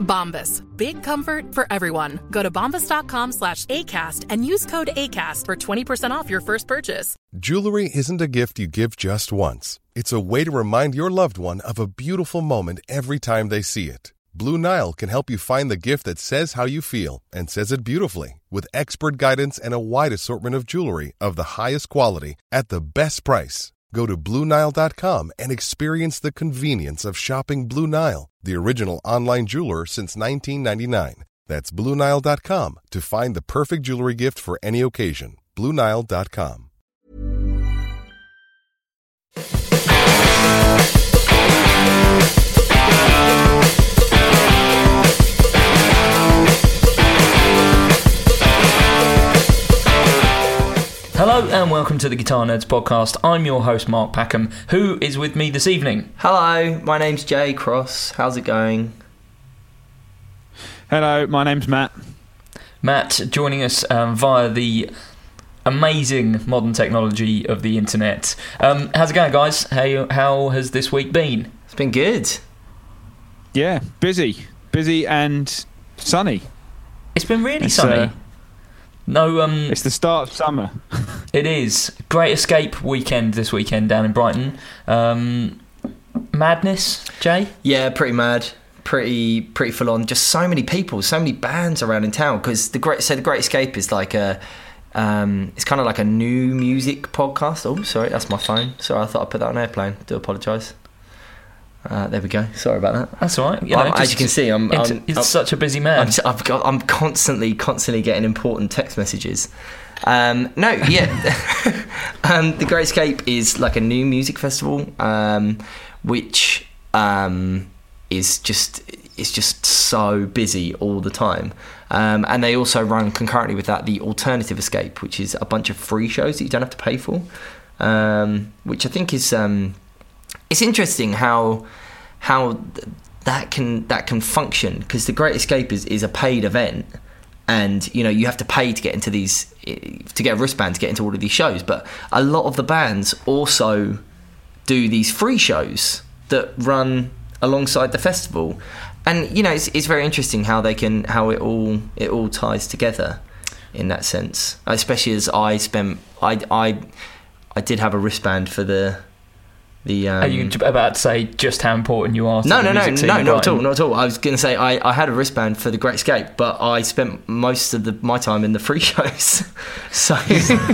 Bombas. Big comfort for everyone. Go to bombas.com slash ACAST and use code ACAST for 20% off your first purchase. Jewelry isn't a gift you give just once. It's a way to remind your loved one of a beautiful moment every time they see it. Blue Nile can help you find the gift that says how you feel and says it beautifully with expert guidance and a wide assortment of jewelry of the highest quality at the best price. Go to BlueNile.com and experience the convenience of shopping Blue Nile, the original online jeweler since 1999. That's BlueNile.com to find the perfect jewelry gift for any occasion. BlueNile.com. Hello and welcome to the Guitar Nerds podcast. I'm your host Mark Packham. Who is with me this evening? Hello, my name's Jay Cross. How's it going? Hello, my name's Matt. Matt joining us um, via the amazing modern technology of the internet. Um, how's it going, guys? How how has this week been? It's been good. Yeah, busy, busy and sunny. It's been really It's, sunny. uh, no, um, It's the start of summer. it is Great Escape weekend this weekend down in Brighton. Um, madness, Jay. Yeah, pretty mad, pretty pretty full on. Just so many people, so many bands around in town. Because the great, so the Great Escape is like a, um, it's kind of like a new music podcast. Oh, sorry, that's my phone. Sorry, I thought I put that on airplane. Do apologise. Uh, there we go. Sorry about that. That's all right. You Um, know, as you can see, I'm, it's, I'm, I'm- such a busy man. I'm, got, I'm constantly, constantly getting important text messages. Um, no, yeah. um, the Great Escape is like a new music festival, um, which um, is just it's just so busy all the time. Um, and they also run concurrently with that the Alternative Escape, which is a bunch of free shows that you don't have to pay for, um, which I think is um, it's interesting how how th- that can that can function because the Great Escape is, is a paid event, and you know you have to pay to get into these to get a wristband to get into all of these shows. But a lot of the bands also do these free shows that run alongside the festival, and you know it's, it's very interesting how they can how it all it all ties together in that sense. Especially as I spent I I I did have a wristband for the the um, Are you about to say just how important you are? To no, no, no, no, not at all, not at all. I was going to say I, I had a wristband for the Great Escape, but I spent most of the, my time in the free shows. so,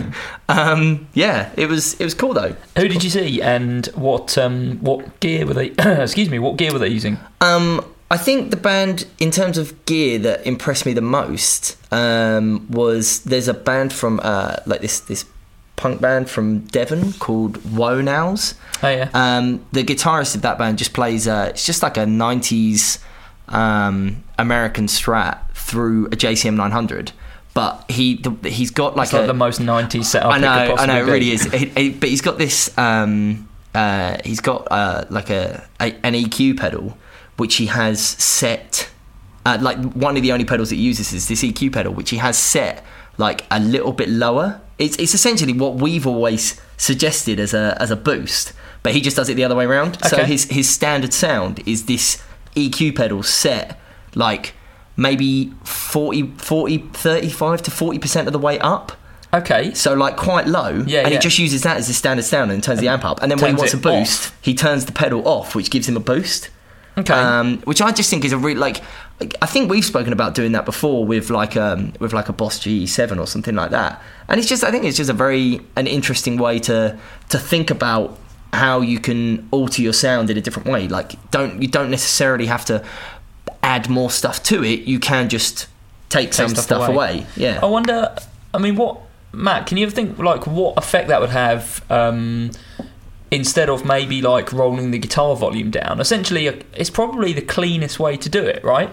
um, yeah, it was it was cool though. Who did you see, and what um, what gear were they? excuse me, what gear were they using? Um, I think the band, in terms of gear, that impressed me the most um, was there's a band from uh, like this this punk band from Devon called Wonows. Oh yeah, Um, the guitarist of that band just plays. Uh, it's just like a '90s um, American Strat through a JCM 900, but he the, he's got like it's a like the most '90s setup. I know, I know, it really is. He- he- but he's got this. Um, uh, he's got uh, like a, a an EQ pedal, which he has set. Uh, like one of the only pedals he uses is this EQ pedal, which he has set like a little bit lower. It's it's essentially what we've always suggested as a as a boost, but he just does it the other way around. So his his standard sound is this EQ pedal set like maybe 40, 40 35 to 40% of the way up. Okay, So like quite low, Yeah, and yeah. he just uses that as his standard sound and turns the amp up. And then when he wants a boost, off. he turns the pedal off, which gives him a boost. okay. Um, which I just think is a really like. I think we've spoken about doing that before with like um with like a Boss G7 or something like that. And it's just I think it's just a very an interesting way to to think about how you can alter your sound in a different way. Like don't you don't necessarily have to add more stuff to it. You can just take, some stuff stuff, away. away. Yeah. I wonder. I mean, what Matt? Can you ever think like what effect that would have? Um, instead of maybe like rolling the guitar volume down, essentially, it's probably the cleanest way to do it, right?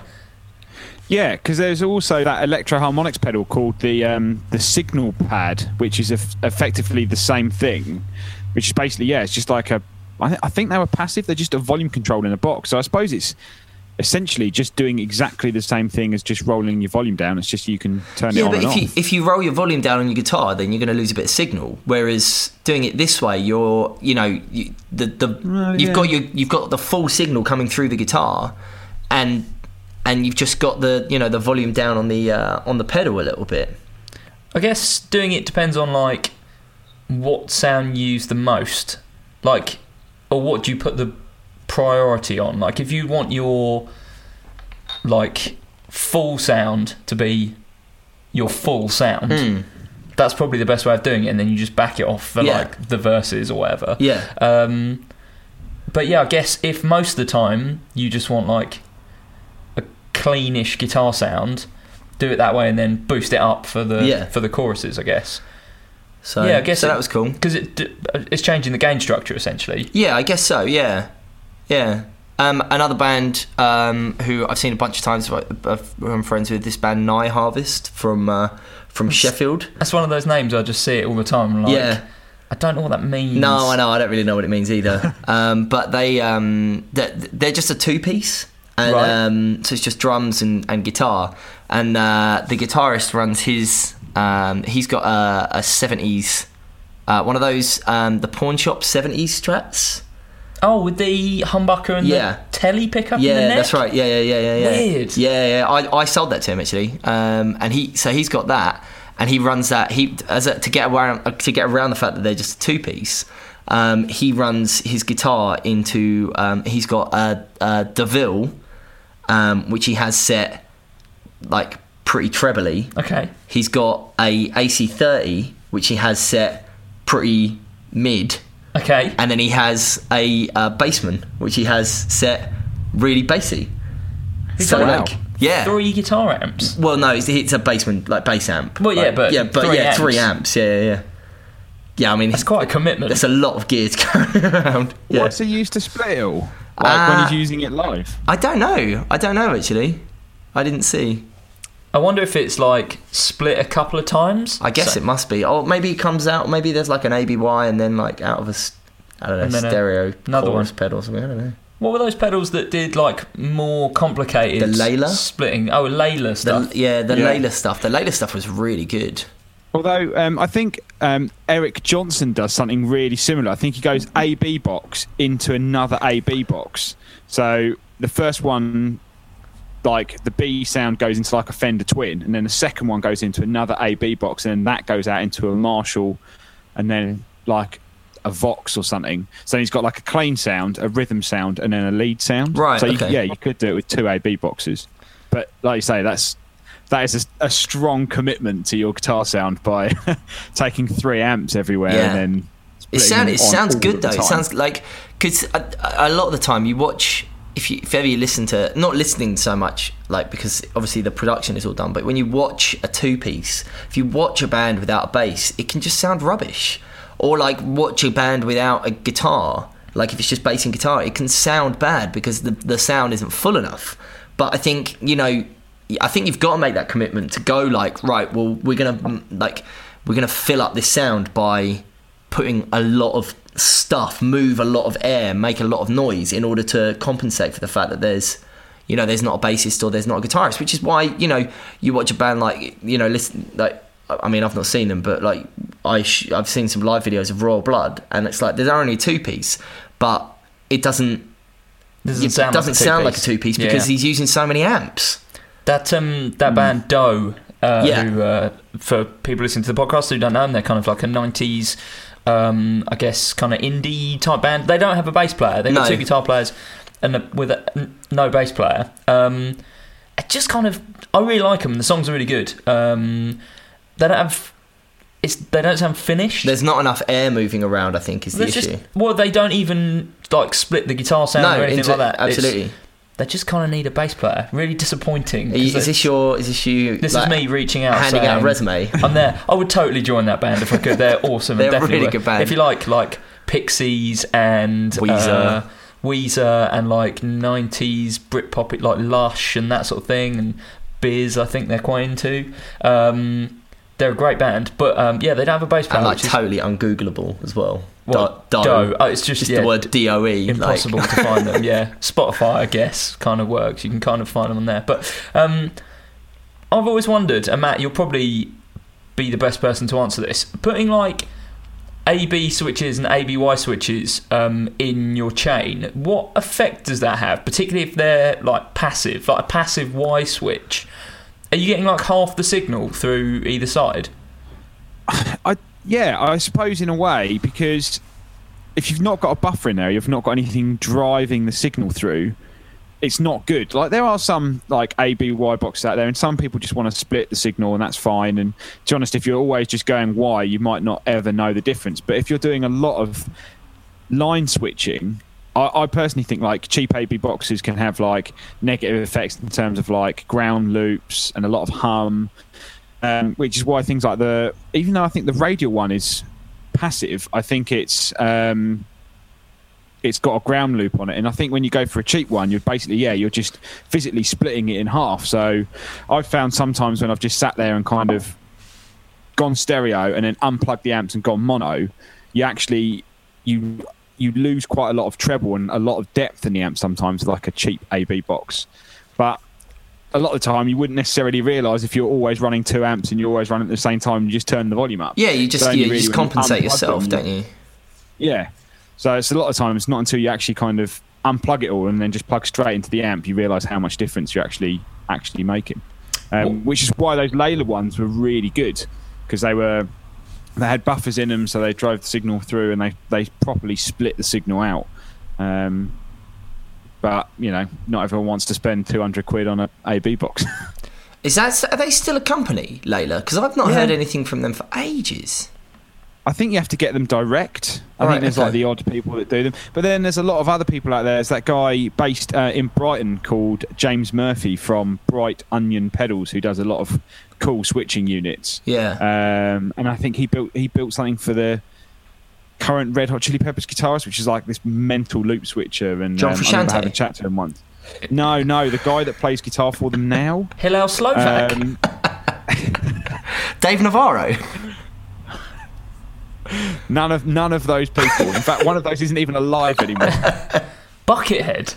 Yeah, because there's also that Electro-Harmonix pedal called the um, the signal pad, which is eff- effectively the same thing. Which is basically yeah, it's just like a. I, th- I think they were passive. They're just a volume control in a box. So I suppose it's essentially just doing exactly the same thing as just rolling your volume down. It's just you can turn it on. Yeah, on but and if off. you if you roll your volume down on your guitar, then you're going to lose a bit of signal. Whereas doing it this way, you're you know you, the the Well, you've yeah. got your you've got the full signal coming through the guitar, and and you've just got the you know the volume down on the uh, on the pedal a little bit. I guess doing it depends on like what sound you use the most, like, or what do you put the priority on? Like, if you want your like full sound to be your full sound, Hmm. that's probably the best way of doing it, and then you just back it off for Yeah. like the verses or whatever. Yeah, Um, but yeah, I guess if most of the time you just want like a cleanish guitar sound, do it that way and then boost it up for the Yeah. for the choruses. I guess so Yeah, I guess so it- that was cool. because it it's changing the gain structure essentially. Yeah, I guess so. Yeah, yeah. Um, another band um, who I've seen a bunch of times. uh, I'm friends with this band, Nai Harvest from uh, from Sheffield. That's one of those names I just see it all the time. Like, Yeah. I don't know what that means. No, I know. I don't really know what it means either. um, but they um, they're, they're just a two piece, and Right. um, so it's just drums and, and guitar. And uh, the guitarist runs his. Um, he's got a, a '70s, uh, one of those um, the pawn shop '70s strats. Oh, with the humbucker and Yeah. the telly pickup. in the Yeah, that's right. Yeah, yeah, yeah, yeah, yeah. Weird. Yeah, yeah. I, I sold that to him actually, um, and he so he's got that, and he runs that. He as a, to get around uh, to get around the fact that they're just a two piece. Um, he runs his guitar into. Um, he's got a, a Deville, um, which he has set like pretty trebly. Okay. He's got a AC30, which he has set pretty mid Okay. and then he has a uh, bassman which he has set really bassy. He's so got, like, yeah. Three guitar amps. Well, no, it's, it's a bassman like bass amp. Well, yeah, Like, but yeah, but three yeah, amps. three amps. Yeah, yeah, yeah. Yeah, I mean, it's quite a commitment. That's a lot of gear to carry around. Yeah. What's he used to split it all? Like when Uh, he's using it live? I don't know. I don't know actually. I didn't see. I wonder if it's like split a couple of times. I guess So- it must be. Or maybe it comes out. Maybe there's like an ABY and then like out of a, s- I don't know, a- stereo another chorus one. pedal or something. I don't know. What were those pedals that did like more complicated The Lehle? splitting? Oh, Lehle The, stuff. yeah, the Yeah. Lehle stuff. The Lehle stuff was really good. Although um, I think um, Eric Johnson does something really similar. I think he goes AB box into another AB box. So the first one, like the B sound, goes into like a Fender Twin, and then the second one goes into another AB box, and then that goes out into a Marshall, and then like a Vox or something. So he's got like a clean sound, a rhythm sound, and then a lead sound. Right, So you- yeah, you could do it with two AB boxes. But like you say, that's that is a, a strong commitment to your guitar sound by taking three amps everywhere Yeah. and then. It, sound, it sounds good though. It sounds like because a, a lot of the time you watch if you if ever you listen to not listening so much like because obviously the production is all done, but when you watch a two piece, if you watch a band without a bass, it can just sound rubbish. Or like watch a band without a guitar, like if it's just bass and guitar, it can sound bad because the the sound isn't full enough. But I think you know I think you've got to make that commitment to go like right. Well, we're gonna like we're gonna fill up this sound by putting a lot of stuff, move a lot of air, make a lot of noise in order to compensate for the fact that there's you know there's not a bassist or there's not a guitarist. Which is why you know you watch a band like you know listen like. I mean, I've not seen them, but like I, sh- I've seen some live videos of Royal Blood, and it's like there's only a two piece, but it doesn't Doesn't it sound doesn't like a sound like a two piece Yeah. because he's using so many amps. That um that band Doe, uh, Yeah. who uh, for people listening to the podcast who don't know them, they're kind of like a '90s, um, I guess, kind of indie type band. They don't have a bass player. They've got No. two guitar players and a, with a, n- no bass player. Um, it just kind of, I really like them. The songs are really good. Um, they don't have, it's they don't sound finished. There's not enough air moving around. I think is the There's issue. just well, they don't even like split the guitar sound no, or anything into- like that. It's- absolutely. They just kind of need a bass player. Really disappointing. You- is this your? Is this you? this like, is me reaching out, handing out a resume. I'm there. I would totally join that band if I could. They're awesome. They're definitely really worth- good band. If you like, like Pixies and Weezer. uh, Weezer and like '90s Britpop, like Lush and that sort of thing, and Biz, I think they're quite into. Um, they're a great band, but um, yeah, they don't have a bass player. and like which is- totally ungoogleable as well. What? Do- Doe. Oh, it's just, just yeah, the word D O E. impossible Like, to find them. Yeah, Spotify, I guess, kind of works. You can kind of find them on there. But um, I've always wondered, and Matt, you'll probably be the best person to answer this. Putting like AB switches and ABY switches um, in your chain, what effect does that have? Particularly if they're like passive, like a passive Y switch. Are you getting like half the signal through either side? I yeah, I suppose in a way because if you've not got a buffer in there, you've not got anything driving the signal through. It's not good. Like there are some like ABY boxes out there, and some people just want to split the signal, and that's fine. And to be honest, if you're always just going Y, you might not ever know the difference. But if you're doing a lot of line switching, I, I personally think like cheap AB boxes can have like negative effects in terms of like ground loops and a lot of hum um, which is why things like the even though I think the radial one is passive, I think it's um, it's got a ground loop on it, and I think when you go for a cheap one, you're basically yeah, you're just physically splitting it in half. So I've found sometimes when I've just sat there and kind of gone stereo and then unplugged the amps and gone mono, you actually you you lose quite a lot of treble and a lot of depth in the amp sometimes, like a cheap AB box. But a lot of the time, you wouldn't necessarily realise if you're always running two amps and you're always running at the same time. You just turn the volume up. yeah, you just you really just compensate yourself, don't you? Yeah. So it's a lot of times not until you actually kind of unplug it all and then just plug straight into the amp, you realise how much difference you're actually actually making. Um, which is why those Lehle ones were really good because they were they had buffers in them, so they drove the signal through and they they properly split the signal out. Um, but you know, not everyone wants to spend two hundred quid on a AB box. Is that are they still a company, Lehle? Because I've not Yeah. heard anything from them for ages. I think you have to get them direct. I Right, think there's okay. like the odd people that do them, but then there's a lot of other people out there. There's that guy based uh, in Brighton called James Murphy from Bright Onion Pedals, who does a lot of cool switching units. Yeah. Um, and I think he built he built something for the current Red Hot Chili Peppers guitarist, which is like this mental loop switcher. And John um, I remember Frusciante? having a chat to him once. No, no, the guy that plays guitar for them now. Hillel Slovak. Um, Dave Navarro. none of none of those people. In fact, one of those isn't even alive anymore. Buckethead.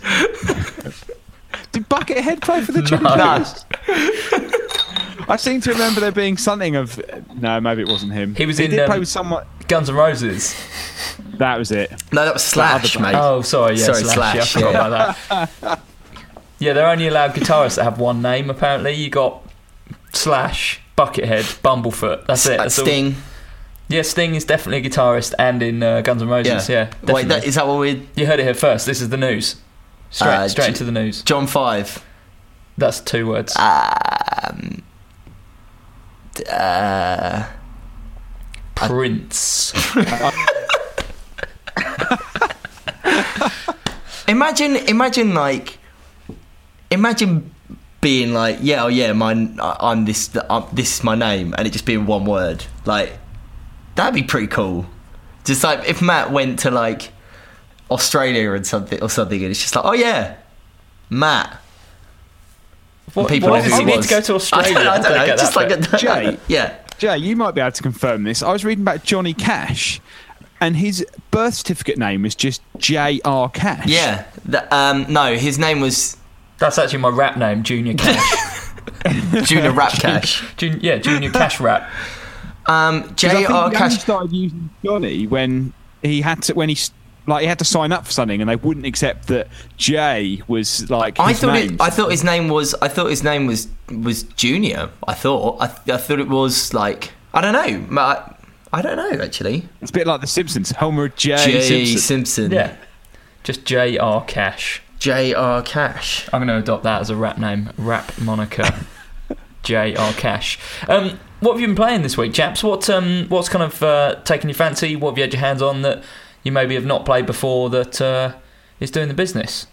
Did Buckethead play for the Chili No. Peppers? I seem to remember there being something of. No, maybe it wasn't him. He was he in, did um, play with someone. Guns N' Roses. That was it. No, that was Slash, other mate. Oh, sorry, yeah, Sorry, Slash. Yeah, I forgot yeah. about that. yeah, they're only allowed guitarists that have one name. Apparently, you got Slash, Buckethead, Bumblefoot. That's it. Uh, That's all. Sting. Yeah, Sting is definitely a guitarist, and in uh, Guns N' Roses. Yeah, definitely. Wait, that, is that what we? you heard it here first. This is the news. Straight, Uh, straight J- into the news. John Five. That's two words. Um. Uh, Prince. imagine, imagine like, imagine being like, yeah, oh yeah, mine. I'm this. I'm, this is my name, and it just being one word. Like, that'd be pretty cool. Just like if Matt went to like Australia and something or something, and it's just like, oh yeah, Matt. What, people why know does he he need to go to Australia? I don't, I don't know. Just like a, Jay. yeah. Jay, you might be able to confirm this. I was reading about Johnny Cash, and his birth certificate name was just J.R. Cash. Yeah. The, um, no, his name was That's actually my rap name, Junior Cash. Junior Rap Cash. Jun- yeah, Junior Cash Rap. Um, 'Cause I think J.R. Cash. started using Johnny when he had to when he s- like he had to sign up for something, and they wouldn't accept that Jay was like. I thought name. it, I thought his name was I thought his name was was Junior. I thought I, I thought it was like I don't know. I, I don't know actually. It's a bit like The Simpsons. Homer J. J. Simpson. Simpson. Yeah. Just J.R. Cash. J.R. Cash. I'm going to adopt that as a rap name. Rap moniker. J.R. Cash. Um, what have you been playing this week, chaps? What um, what's kind of uh, taken your fancy? What have you had your hands on that you maybe have not played before that uh, is doing the business?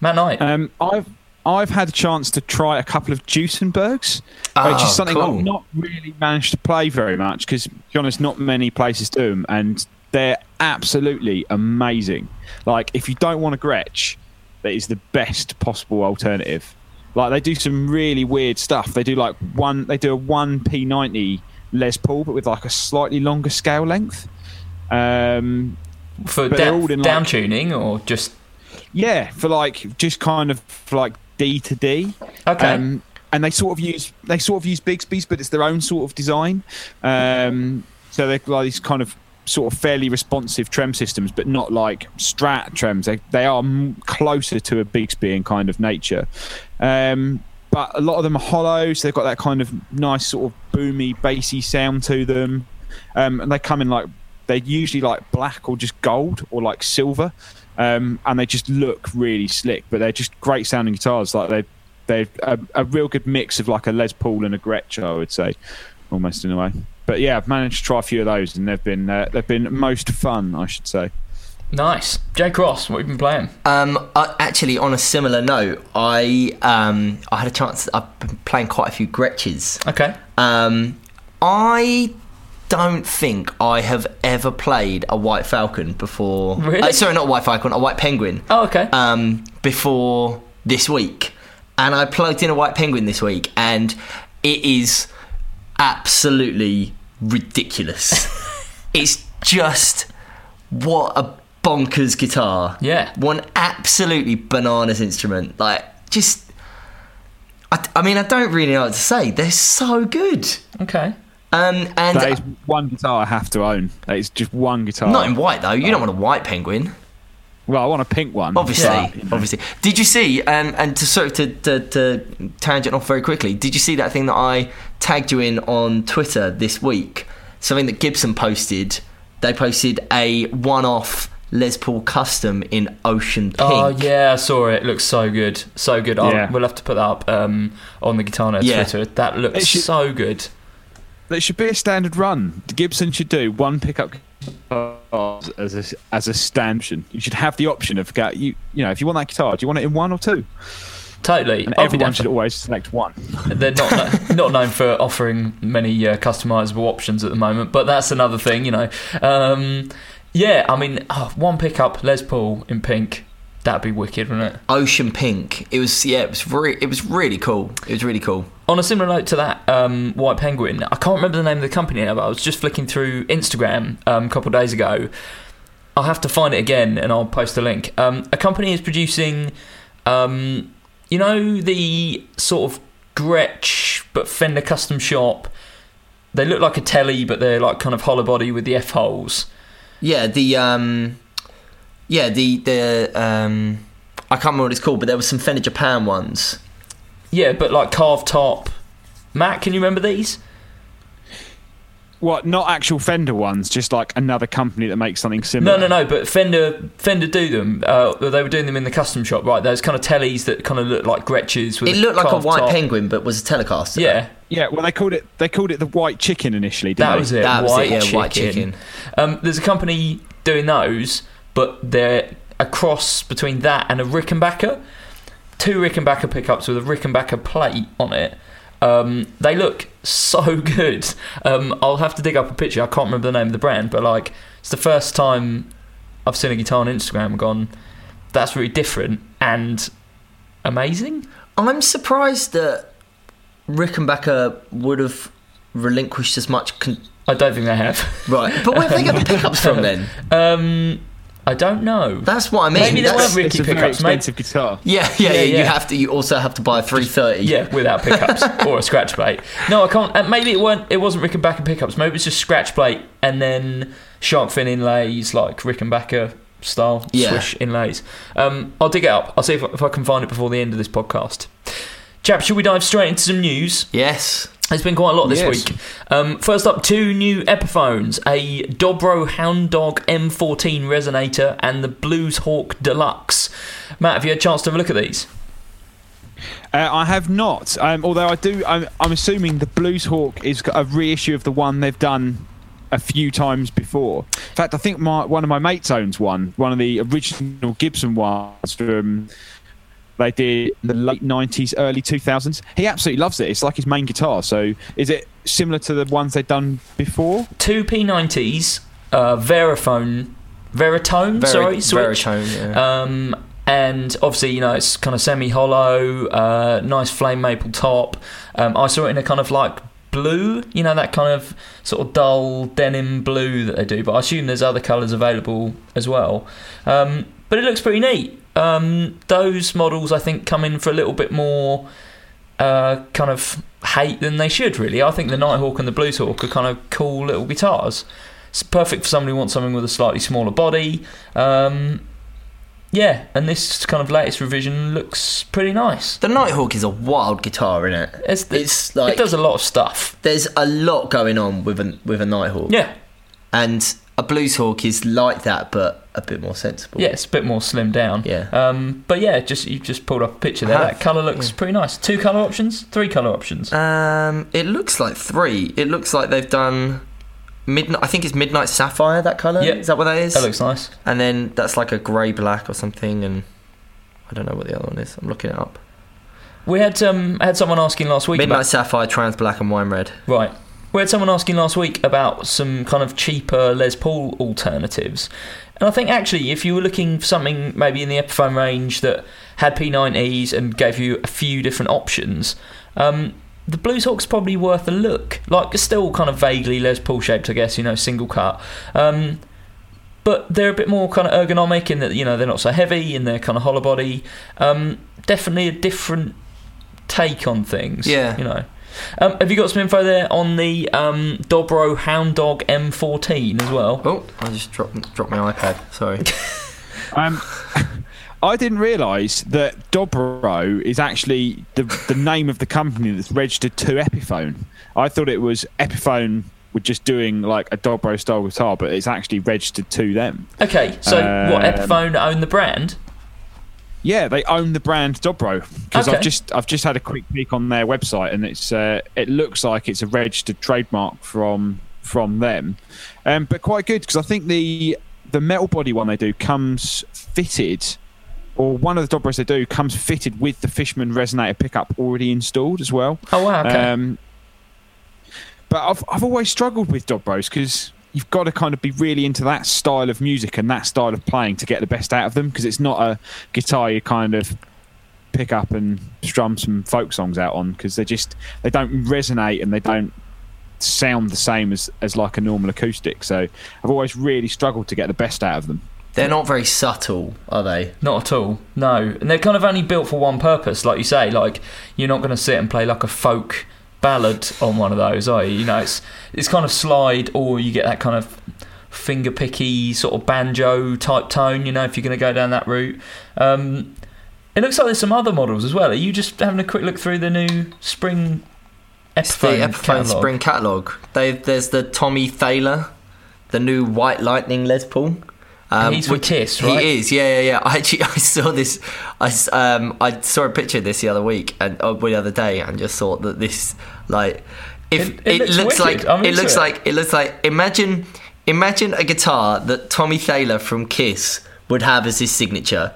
Matt Knight. Um, I've I've had a chance to try a couple of Duesenbergs, which Oh, is something cool. I've not really managed to play very much because, to be honest, not many places do them, and they're absolutely amazing. Like, if you don't want a Gretsch, that is the best possible alternative. Like they do some really weird stuff. They do like one. They do a one P ninety Les Paul, but with like a slightly longer scale length. Um, For they're down, like- tuning or just yeah, for like just kind of like D to D. okay. Um, and they sort of use they sort of use Bigsby's, but it's their own sort of design. Um, so they're like these kind of sort of fairly responsive trem systems, but not like Strat trems. They they are m- closer to a Bigsby in kind of nature. Um, but a lot of them are hollow, so they've got that kind of nice sort of boomy, bassy sound to them. Um, and they come in like they're usually like black or just gold or like silver, um, and they just look really slick. But they're just great sounding guitars. Like they they're a, a real good mix of like a Les Paul and a Gretsch, I would say, almost in a way. But yeah, I've managed to try a few of those, and they've been uh, they've been most fun, I should say. nice. Jay Cross, what have you been playing? Um, uh, actually, on a similar note, I um, I had a chance. I've been playing quite a few Gretsches. Okay. Um, I don't think I have ever played a White Falcon before. Really? Uh, sorry, not a White Falcon, a White Penguin. Oh, okay. Um, before this week, and I plugged in a White Penguin this week, and it is absolutely ridiculous. it's just what a bonkers guitar. Yeah. One absolutely bananas instrument. Like, just. I, I mean, I don't really know what to say. They're so good. okay. Um, and That is one guitar I have to own. That is just one guitar. not in white though. You don't want a white penguin, Well, I want a pink one. obviously. but, you know. Obviously. Did you see? Um, and to sort of to, to, to tangent off very quickly. Did you see that thing that I tagged you in on Twitter this week? Something that Gibson posted. They posted a one-off Les Paul custom in ocean pink. Oh yeah, I saw it. It looks so good, so good. I'll, We'll have to put that up um, on the Guitar Nerds Yeah. Twitter. That looks should- so good. That should be a standard run. Gibson should do one pickup as a, as a stand. You should have the option of you you know if you want that guitar, do you want it in one or two? Totally. And everyone should always select one. They're not not known for offering many uh, customizable options at the moment, but that's another thing, you know. Um, yeah, I mean, oh, one pickup Les Paul in pink. That'd be wicked, wouldn't it? Ocean pink. It was yeah. It was re- it was really cool. It was really cool. On a similar note to that, um, White Penguin, I can't remember the name of the company now, but I was just flicking through Instagram um, a couple of days ago. I'll have to find it again and I'll post a link. Um, a company is producing, um, you know, the sort of Gretsch but Fender custom shop. They look like a telly, but they're like kind of hollow body with the F holes. Yeah, the um, yeah, the the um, I can't remember what it's called, but there was some Fender Japan ones. Yeah, but like carved top. Matt, can you remember these? What? Not actual Fender ones, just like another company that makes something similar. No, no, no. But Fender, Fender do them. Uh, they were doing them in the custom shop, right? Those kind of tellies that kind of look like Gretsches. With It looked like a white top. penguin, but was a Telecaster. Yeah, Yeah, well, they called it they called it the White Chicken initially. Didn't that they? was it. That was white it, yeah, chicken. white chicken. Um, there's a company doing those, but they're a cross between that and a Rickenbacker. Two Rickenbacker pickups with a Rickenbacker plate on it. Um, they look so good. Um, I'll have to dig up a picture. I can't remember the name of the brand, but like it's the first time I've seen a guitar on Instagram and gone, that's really different and amazing. I'm surprised that Rickenbacker would have relinquished as much. Con- I don't think they have. right, but where have they got the pickups from then? Um, I don't know. That's what I mean. Maybe they That's- weren't Ricky it's a very pickups, mate. expensive guitar. yeah, yeah, yeah, Yeah, You have to. You also have to buy a 330. Yeah, without pickups or a scratch plate. No, I can't. Uh, maybe it weren't. It wasn't Rickenbacker pickups. Maybe it's just scratch plate and then shark fin inlays like Rickenbacker style Yeah. swish inlays. Um, I'll dig it up. I'll see if, if I can find it before the end of this podcast. Chap, should we dive straight into some news? Yes. There's been quite a lot this Yes. week. Um, first up, two new Epiphones, a Dobro Hound Dog M14 resonator and the Blues Hawk Deluxe. Matt, have you had a chance to have a look at these? Uh, I have not. Um, although I do, I'm, I'm assuming the Blues Hawk is a reissue of the one they've done a few times before. In fact, I think my one of my mates owns one, one of the original Gibson ones from they did in the late 90s, early 2000s. He absolutely loves it. It's like his main guitar. So, is it similar to the ones they've done before? Two P90s, uh, Verifone, Varitone, Very, sorry, switch. Varitone, yeah. Um, and obviously, you know, it's kind of semi-hollow, uh, nice flame maple top. Um, I saw it in a kind of like blue, you know, that kind of sort of dull denim blue that they do. But I assume there's other colours available as well. Um, but it looks pretty neat. Um, those models, I think, come in for a little bit more uh, kind of hate than they should. Really, I think the Nighthawk and the Blues Hawk are kind of cool little guitars. It's perfect for somebody who wants something with a slightly smaller body. Um, yeah, and this kind of latest revision looks pretty nice. The Nighthawk is a wild guitar, isn't it? It's, It's like it does a lot of stuff. there's a lot going on with a with a Nighthawk. Yeah, and a Blues Hawk is like that, but a bit more sensible. yeah, it's a bit more slimmed down. Yeah. Um, but yeah, just you just pulled up a picture there. Have, That colour looks yeah. pretty nice. Two colour options, three colour options. Um, it looks like three. It looks like they've done midnight. I think it's midnight sapphire. That color. Yeah. Is that what that is? that looks nice. and then that's like a grey black or something, and I don't know what the other one is. I'm looking it up. We had um had someone asking last week Midnight about sapphire, trans black, and wine red. Right. We had someone asking last week about some kind of cheaper Les Paul alternatives. And I think actually, if you were looking for something maybe in the Epiphone range that had P90s and gave you a few different options, um, the Blues Hawk's probably worth a look. Like, still kind of vaguely Les Paul shaped, I guess, you know, single cut. Um, but they're a bit more kind of ergonomic in that, you know, they're not so heavy and they're kind of hollow body. Um, definitely a different take on things. Yeah. You know. Um, have you got some info there on the um, Dobro Hound Dog M14 as well? Oh, I just dropped dropped my iPad. Sorry. Um, I didn't realise that Dobro is actually the the name of the company that's registered to Epiphone. I thought it was Epiphone were just doing like a Dobro style guitar, but it's actually registered to them. Okay, so what Um, Epiphone own the brand? Yeah, they own the brand Dobro because Okay. I've just I've just had a quick peek on their website and it's uh, it looks like it's a registered trademark from from them, um, but quite good because I think the the metal body one they do comes fitted, or one of the Dobros they do comes fitted with the Fishman resonator pickup already installed as well. Oh wow, okay. Um, but I've I've always struggled with Dobros because you've got to kind of be really into that style of music and that style of playing to get the best out of them because it's not a guitar you kind of pick up and strum some folk songs out on because they just they don't resonate and they don't sound the same as as like a normal acoustic. So I've always really struggled to get the best out of them. They're not very subtle, are they? Not at all. No, and they're kind of only built for one purpose, like you say. Like you're not going to sit and play like a folk ballad on one of those, are you? You know, it's it's kind of slide, or you get that kind of finger picky sort of banjo type tone. You know, if you're going to go down that route. Um, it looks like there's some other models as well. Are you just having a quick look through the new spring It's the Epiphone, Epiphone catalogue? Spring catalogue. They, there's the Tommy Thayer, the new White Lightning Les Paul. Um, he's with Kiss, right? He is, yeah, yeah, yeah. I actually I saw this. I um I saw a picture of this the other week and uh, the other day and just thought that this like if It- it looks looks like I'm it looks it. like it looks like imagine imagine a guitar that Tommy Thayer from Kiss would have as his signature.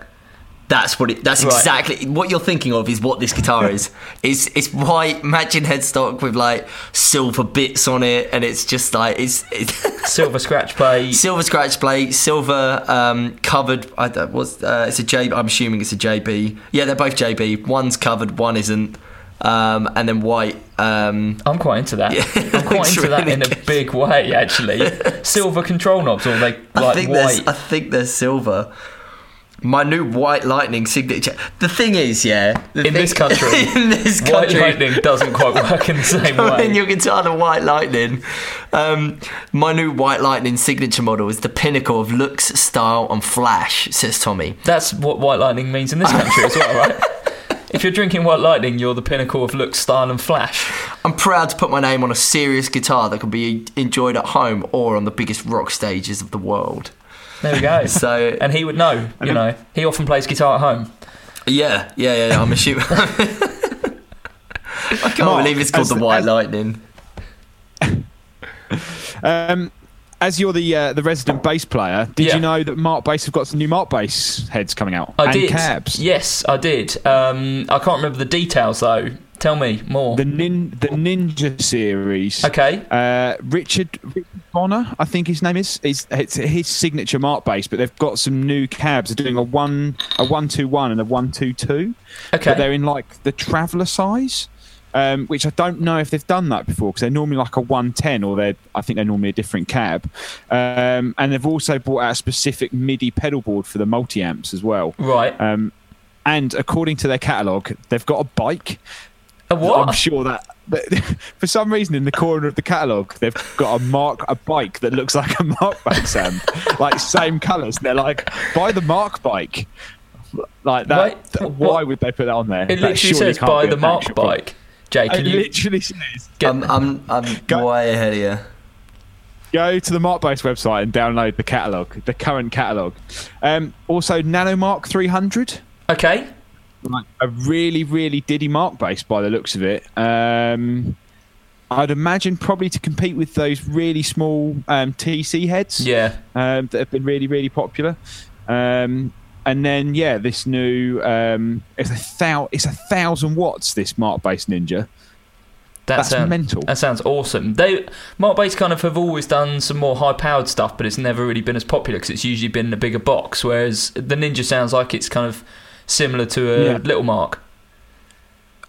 That's what it. That's Right. exactly what you're thinking of. Is what this guitar is. It's it's white matching headstock with like silver bits on it, and it's just like it's, it's Silver scratch plate. silver scratch plate, silver um, covered. I don't, what's uh, it's a J. I'm assuming it's a JB. Yeah, they're both JB. One's covered, one isn't. Um, and then white. Um, I'm quite into that. Yeah, I'm quite into that really in a big way, actually. Silver control knobs, or they I like think white. I think they're silver. My new white lightning signature. The thing is, yeah, In thing- this country, in this country, White lightning doesn't quite work in the same way. way. your guitar, the White Lightning. Um, my new White Lightning signature model is the pinnacle of looks, style, and flash, says Tommy. That's what white lightning means in this country as well, right? If you're drinking white lightning, you're the pinnacle of look, style, and flash. I'm proud to put my name on a serious guitar that can be enjoyed at home or on the biggest rock stages of the world. There we go. So, and he would know, you know. He often plays guitar at home. yeah, yeah, yeah, yeah I'm assuming. I can't Mark, believe it's called as- the White as- Lightning. Um, as you're the uh, the resident bass player, did Yeah. you know that Mark Bass have got some new Mark Bass heads coming out I and did. cabs? Yes, I did. Um, I can't remember the details though. Tell me more. The nin the Ninja series. okay. Uh, Richard, Richard Bona, I think his name is. Is it's his signature Markbass, but they've got some new cabs. They're doing a one, a one two one, and a one two two. Okay. But they're in like the traveller size, um, which I don't know if they've done that before because they're normally like a one ten, or they're I think they're normally a different cab. Um, and they've also brought out a specific MIDI pedal board for the multi amps as well. Right. Um, and according to their catalogue, they've got a bike. A what? I'm sure that, that for some reason in the corner of the catalogue they've got a mark a bike that looks like a mark bike Sam like same colours they're like buy the mark bike like that Wait, th- why would they put that on there it That literally says buy the Mark actual product. bike. Jay, it can you literally says get I'm, I'm, I'm Go- way ahead of you. go to the Markbass website and download the catalogue the current catalogue um, also nanomark 300 okay? Like a really, really diddy Markbass by the looks of it. Um, I'd imagine probably to compete with those really small um, TC heads Yeah. um, that have been really, really popular. Um, and then yeah, this new um, it's a thou- it's a thousand watts. This Markbass Ninja. That That's sound- mental. That sounds awesome. They Markbass kind of have always done some more high-powered stuff, but it's never really been as popular because it's usually been a bigger box. Whereas the Ninja sounds like it's kind of similar to a Yeah. little Mark.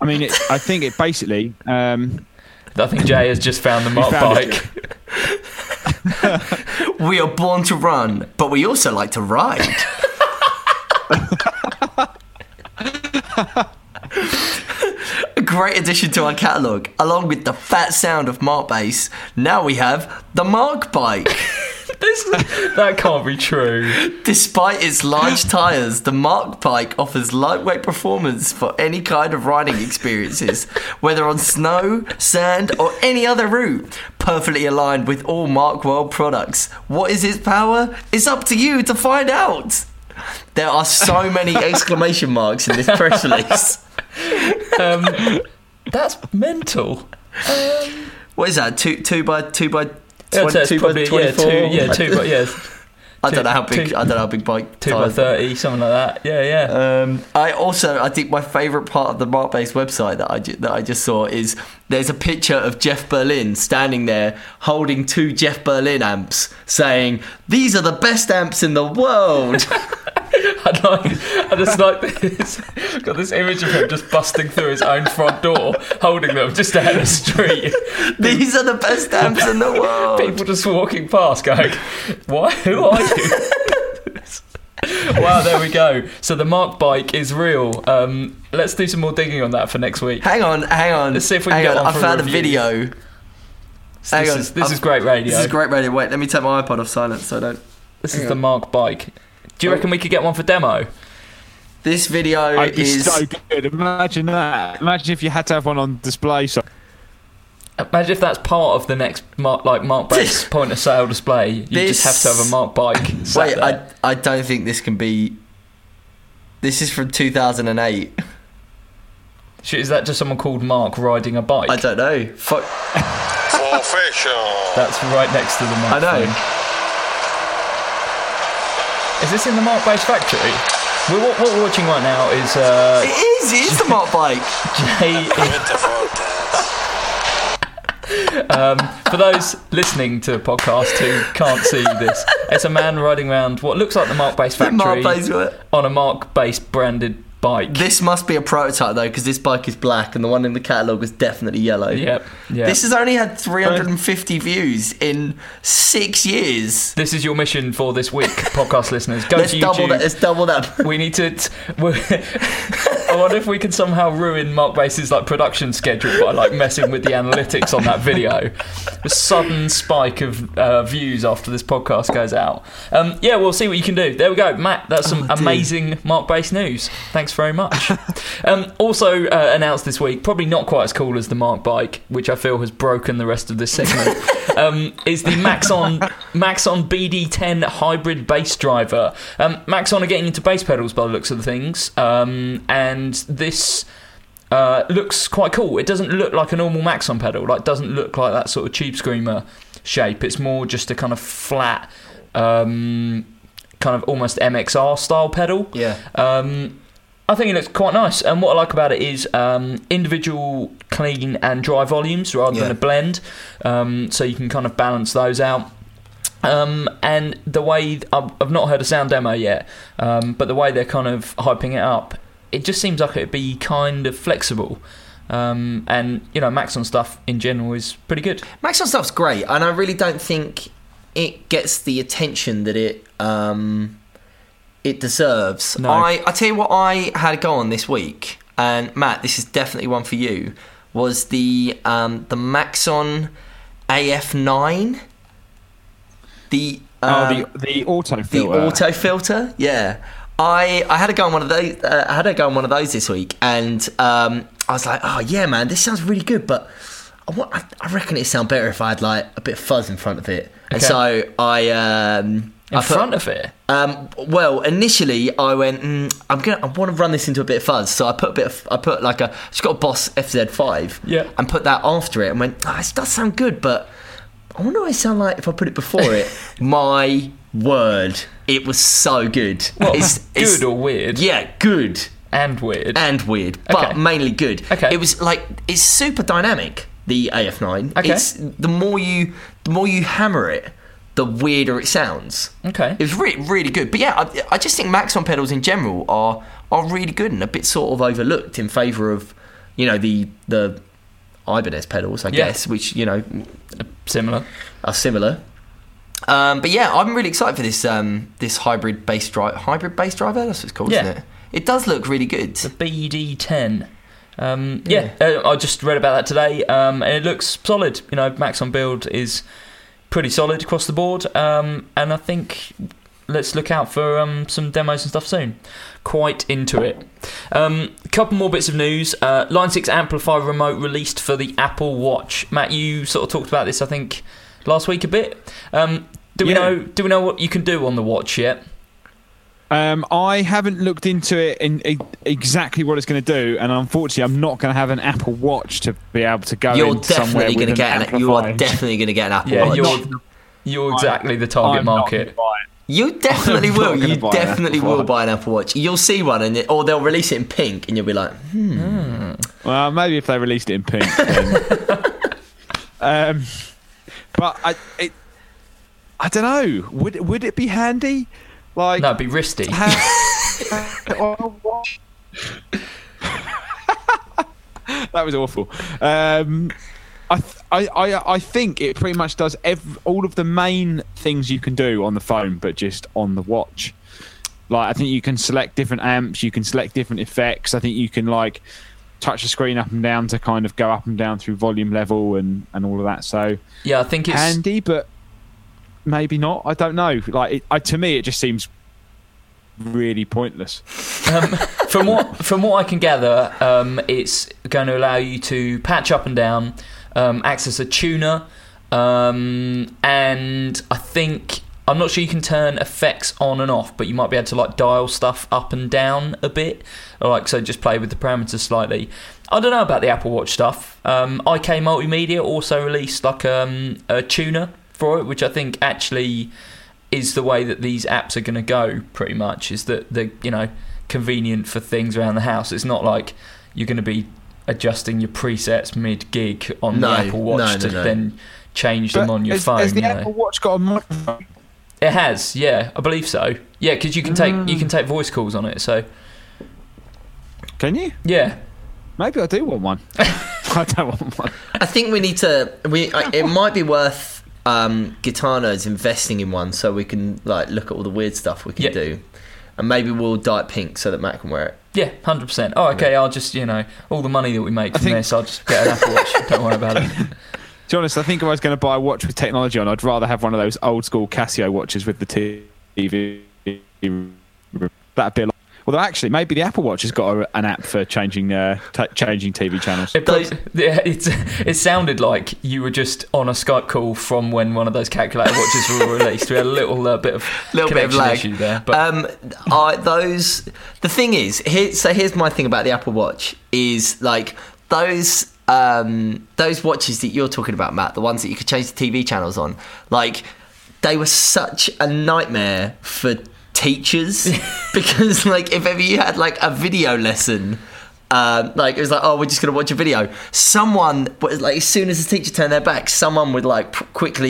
I mean, it, I think it basically. Um, I think Jay has just found the Mark found bike. We are born to run, but we also like to ride. A great addition to our catalogue, along with the fat sound of Mark Bass. Now we have the Mark Bike. This, that can't be true. Despite its large tyres, the Mark Bike offers lightweight performance for any kind of riding experiences, whether on snow, sand, or any other route. Perfectly aligned with all Mark World products. What is its power? It's up to you to find out. There are so many exclamation marks in this press release. Um, that's mental. What is that? Two two by two by Yeah, so it's two probably yeah, two, yeah, two, by, yeah, I don't know how big. two- I don't know how big bike. two by tyres are. thirty, something like that. Yeah, yeah. Um, I also, I think my favourite part of the Markbass website that I ju- that I just saw is there's a picture of Jeff Berlin standing there holding two Jeff Berlin amps, saying, "These are the best amps in the world." I like, I just like this. Got this image of him just busting through his own front door, holding them just down the street. These are the best amps in the world. People just walking past, going, "Why? Who are you?" wow, there we go. So the Mark bike is real. Um, let's do some more digging on that for next week. Hang on, hang on. Let's see if we can hang get on. one I found a review. video. this hang on, is, this I've- is great radio. This is great radio. Wait, let me take my iPod off silent so I don't. This hang is the. Mark bike. Do you reckon we could get one for demo? This video I'd is. so good. Imagine that. Imagine if you had to have one on display. So Imagine if that's part of the next Mark, like Mark Base point of sale display. You just have to have a Mark bike. sat Wait, there. I, I don't think this can be. This is from 2008. Shit, Is that just someone called Mark riding a bike? I don't know. Fuck. That's right next to the Mark. I microphone. know. Is this in the Markbass factory? We're, what, what we're watching right now is uh, It is. It is the Mark bike. Jay. Um, for those listening to the podcast who can't see this, it's a man riding around what looks like the Markbass factory Mark on a Markbass branded bike. This must be a prototype though, because this bike is black and the one in the catalogue was definitely yellow. Yep. Yeah. This has only had 350 views in six years. This is your mission for this week, podcast listeners. Go Let's to double YouTube. that. Let's double that. We need to. T- I wonder if we can somehow ruin Markbass's like production schedule by like messing with the analytics on that video. A sudden spike of uh, views after this podcast goes out. Um, yeah, we'll see what you can do. There we go, Matt. That's some Oh, amazing Markbass news. Thanks very much. um, also uh, announced this week, probably not quite as cool as the Mark Bike, which I feel has broken the rest of this segment. um, is the Maxon Maxon BD10 hybrid bass driver. Um, Maxon are getting into bass pedals by the looks of the things, um, and this. Uh, looks quite cool. It doesn't look like a normal Maxon pedal. Like, doesn't look like that sort of cheap screamer shape. It's more just a kind of flat, um, kind of almost MXR style pedal. Yeah. Um, I think it looks quite nice, and what I like about it is um, individual clean and dry volumes rather than a blend, um, so you can kind of balance those out. Um, and the way I've, I've not heard a sound demo yet, um, but the way they're kind of hyping it up, it just seems like it'd be kind of flexible. Um, and you know, Maxon stuff in general is pretty good. Maxon stuff's great, and I really don't think it gets the attention that it um, it deserves. No. I I tell you what, I had a go on this week, and Matt, this is definitely one for you. Was the um, the Maxon AF9? The oh, um, the the auto the auto filter, yeah. I I had a go on one of those. Uh, I had a go on one of those this week, and um, I was like, oh yeah, man, this sounds really good, but I, want, I, I reckon it'd sound better if I had like a bit of fuzz in front of it. And so I um, In I put- front of it, um, well, initially I went, mm, I'm gonna, I want to run this into a bit of fuzz, so I put a bit of, I put like a, just got a Boss FZ5, Yeah. and put that after it, and went, oh, this does sound good, but I wonder what it sound like if I put it before it. My word, it was so good. well, It's- it's- good or weird, yeah, good and weird. and weird, but Okay. mainly good. Okay. It was like it's super dynamic. The AF9. Okay. It's the more you, the more you hammer it, the weirder it sounds. okay, It was really, really good. But yeah, I, I just think Maxon pedals in general are are really good and a bit sort of overlooked in favour of, you know, the the Ibanez pedals, I Yeah. guess, which you know similar. are similar. Um, but yeah, I'm really excited for this um, this hybrid bass drive hybrid bass driver. That's what it's called, Yeah. isn't it? It does look really good. The BD10. Um, yeah, uh, I just read about that today, um, and it looks solid. You know, Maxon build is pretty solid across the board, um, and I think let's look out for um, some demos and stuff soon. Quite into it. Um, a couple more bits of news. Uh, Line 6 amplifier remote released for the Apple Watch. Matt, you sort of talked about this, I think, last week a bit. Um, do we Yeah. know? Do we know what you can do on the watch yet? Um, I haven't looked into it in, in exactly what it's going to do, and unfortunately, I'm not going to have an Apple Watch to be able to go You're in definitely going to get an, you are definitely going to get an Apple Yeah, Watch. you're you're exactly the target I'm market. gonna buy it. You definitely will. You definitely will buy an Apple Watch. You'll see one, and it, or they'll release it in pink, and you'll be like, hmm. Well, maybe if they released it in pink. Then. um, but I, it, I don't know. Would would it be handy? Like, No, it'd be wristy. that was awful. Um, I, th- I, I, I think it pretty much does ev- all of the main things you can do on the phone, but just on the watch. Like I think you can select different amps, you can select different effects. I think you can like touch the screen up and down to kind of go up and down through volume level and and all of that. So Yeah, I think it's handy, but maybe not. I don't know. Like it, I, to me, it just seems really pointless. um, from what from what I can gather, um, it's going to allow you to patch up and down, um, access a tuner, um, and I think I'm not sure you can turn effects on and off, but you might be able to like dial stuff up and down a bit, or like so just play with the parameters slightly. I don't know about the Apple Watch stuff. Um, IK Multimedia also released like um, a tuner for it, which I think actually is the way that these apps are going to go. Pretty much is that they're you know convenient for things around the house. It's not like you're going to be adjusting your presets mid gig on No, the Apple Watch no, no, to no. then change them on your has, phone. Has the you know. Apple Watch got a microphone? It has, yeah, I believe so. Yeah, because you can take Mm. you can take voice calls on it. So Can you? yeah, Maybe I do want one. I don't want one. I think we need to. We I, it might be worth um, Guitar Nerds investing in one so we can like look at all the weird stuff we can Yeah. do, and maybe we'll dye it pink so that Matt can wear it. yeah, hundred percent. Oh, okay. I'll just you know all the money that we make I from think- this, I'll just get an Apple Watch. Don't worry about it. To be honest, I think if I was going to buy a watch with technology on, I'd rather have one of those old school Casio watches with the TV. That'd be a lot. Although actually, maybe the Apple Watch has got a, an app for changing uh, t- changing TV channels. It, Those- prob- yeah, it's, it sounded like you were just on a Skype call from when one of those calculator watches were released. We had a little uh, bit of Little bit of connection lag. issue there, but um, I, those the thing is here. So here's my thing about the Apple Watch is like those um, those watches that you're talking about, Matt. The ones that you could change the TV channels on, like they were such a nightmare for teachers because like if ever you had like a video lesson um, like it was like oh we're just gonna watch a video someone like as soon as the teacher turned their back someone would like p- quickly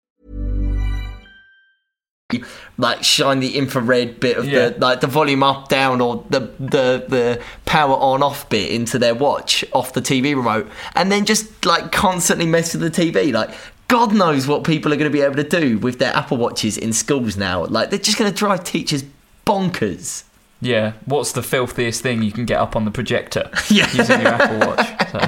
Like shine the infrared bit of Yeah. the like the volume up down or the the the power on off bit into their watch off the TV remote and then just like constantly mess with the TV like god knows what people are going to be able to do with their Apple watches in schools now like they're just going to drive teachers bonkers Yeah, what's the filthiest thing you can get up on the projector Yeah. using your Apple Watch? So,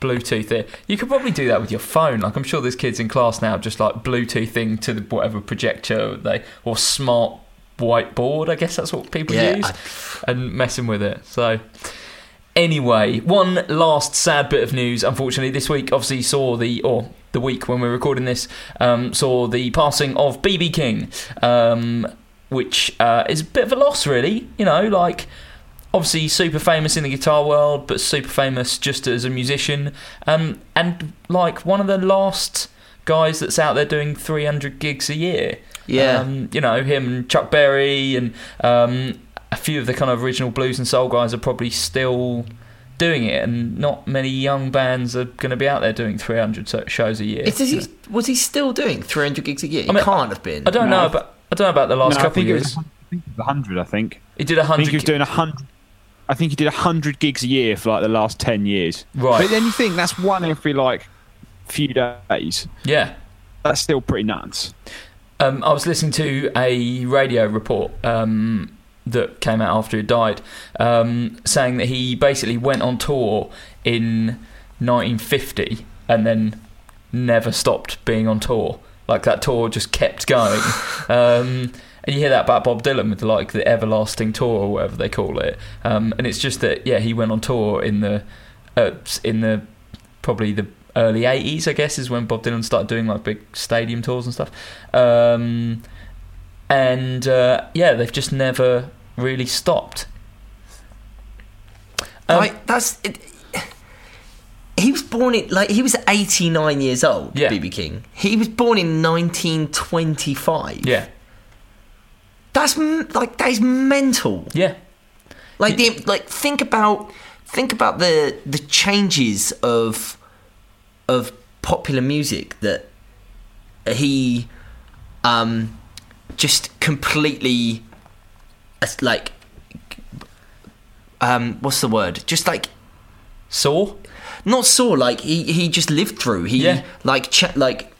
Bluetooth it. You could probably do that with your phone. Like I'm sure there's kids in class now just like Bluetoothing to the whatever projector they or smart whiteboard. I guess that's what people Yeah, use, I- and messing with it. So. Anyway, one last sad bit of news. Unfortunately, this week obviously saw the or the week when we're recording this um, saw the passing of BB King, um, which uh, is a bit of a loss, really. You know, like obviously super famous in the guitar world, but super famous just as a musician, um, and like one of the last guys that's out there doing 300 gigs a year. Yeah. um, you know him and Chuck Berry and um, a few of the kind of original blues and soul guys are probably still doing it, and not many young bands are going to be out there doing 300 shows a year. Is he, was he still doing 300 gigs a year? He I mean, can't have been. I don't No. know, but I don't know about the last No, I couple think of years. was, I think it was 100, I think. He did a I think hundred. he was doing 100. I think he did 100 gigs a year for like the last 10 years. Right. But then you think that's one every like few days. yeah. That's still pretty nuts. Um, I was listening to a radio report um, that came out after he died, um, saying that he basically went on tour in 1950 and then never stopped being on tour. Like that tour just kept going. and you hear that about Bob Dylan with like the everlasting tour or whatever they call it. Um, and it's just that yeah, he went on tour in the uh, in the probably the early 80s, I guess, is when Bob Dylan started doing like big stadium tours and stuff. Um, and uh, yeah, they've just never really stopped. Um, like that's it, he was born in like he was 89 years old Yeah. bb king he was born in 1925 yeah, that's like that is mental. Yeah, like the like think about think about the the changes of of popular music that he um just completely like um what's the word? Just like Saw. not saw like he he just lived through. He Yeah. like ch- like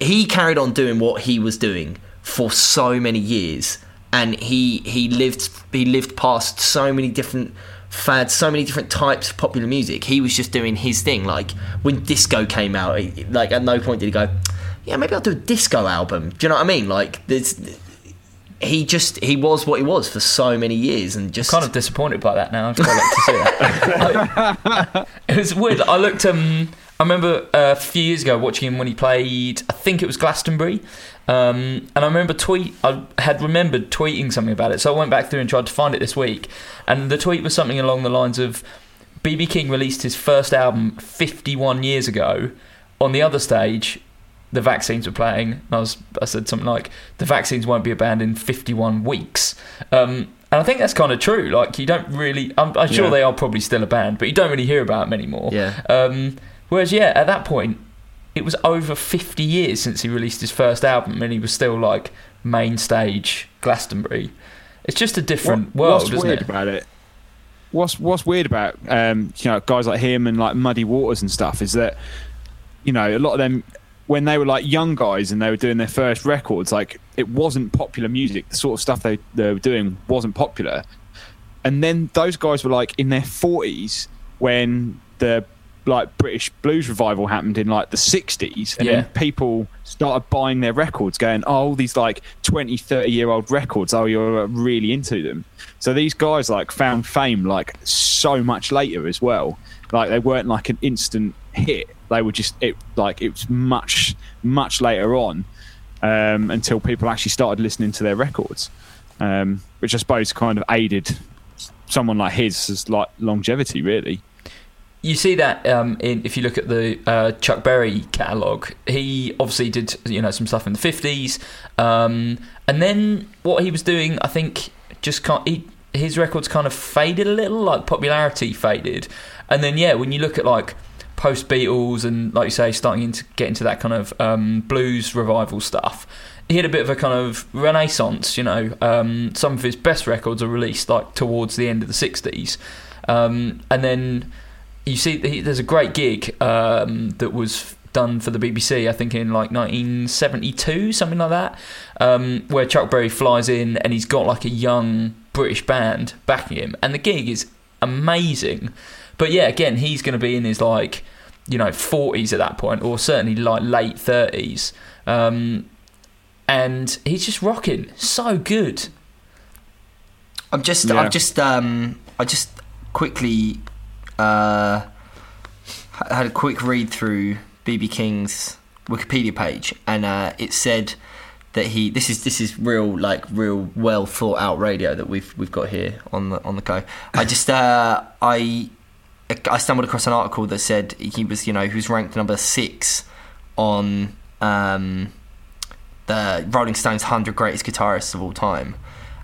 he carried on doing what he was doing for so many years and he he lived he lived past so many different fads so many different types of popular music he was just doing his thing like when disco came out like at no point did he go yeah maybe i'll do a disco album do you know what i mean like there's he just he was what he was for so many years and just Kind of disappointed by that now. Quite like to see that. It was weird. I looked. Um, I remember uh, a few years ago watching him when he played. I think it was Glastonbury. Um, and I remember tweet. I had remembered tweeting something about it, so I went back through and tried to find it this week. And the tweet was something along the lines of, "BB King released his first album 51 years ago. On the other stage, the vaccines were playing. And I was I said something like the vaccines won't be abandoned in 51 weeks. Um, and I think that's kind of true. Like you don't really. I'm, I'm sure Yeah. they are probably still a band, but you don't really hear about them anymore. Yeah. Um, whereas yeah, at that point, it was over 50 years since he released his first album, and he was still like main stage Glastonbury. It's just a different What- world, what's isn't weird it? about it? What's what's weird about um, you know guys like him and like Muddy Waters and stuff is that you know a lot of them when they were like young guys and they were doing their first records, like it wasn't popular music. The sort of stuff they, they were doing wasn't popular. And then those guys were like in their forties when the like British blues revival happened in like the 60s and Yeah. then people started buying their records going oh these like 20 30 year old records oh you're really into them. So these guys like found fame like so much later as well. Like they weren't like an instant hit. They were just it like it was much much later on um, until people actually started listening to their records um, which i suppose kind of aided someone like his like longevity really you see that um, in if you look at the uh, Chuck Berry catalog. He obviously did you know some stuff in the fifties, um, and then what he was doing, I think, just can't. He, his records kind of faded a little, like popularity faded, and then yeah, when you look at like post Beatles and like you say, starting to get into that kind of um, blues revival stuff. He had a bit of a kind of renaissance, you know. Um, some of his best records are released like towards the end of the '60s, um, and then you see there's a great gig um, that was done for the BBC I think in like 1972 something like that um, where Chuck Berry flies in and he's got like a young British band backing him. And the gig is amazing. But yeah again he's going to be in his like you know 40s at that point or certainly like late 30s um, and he's just rocking. So good. I'm just, Yeah. I'm just, um, I just quickly uh, had a quick read through BB King's Wikipedia page, and uh, it said that he. This is this is real, like real well thought out radio that we've we've got here on the on the go. I just, uh, I, I stumbled across an article that said he was, you know, he was ranked number six on um, the Rolling Stones 100 greatest guitarists of all time,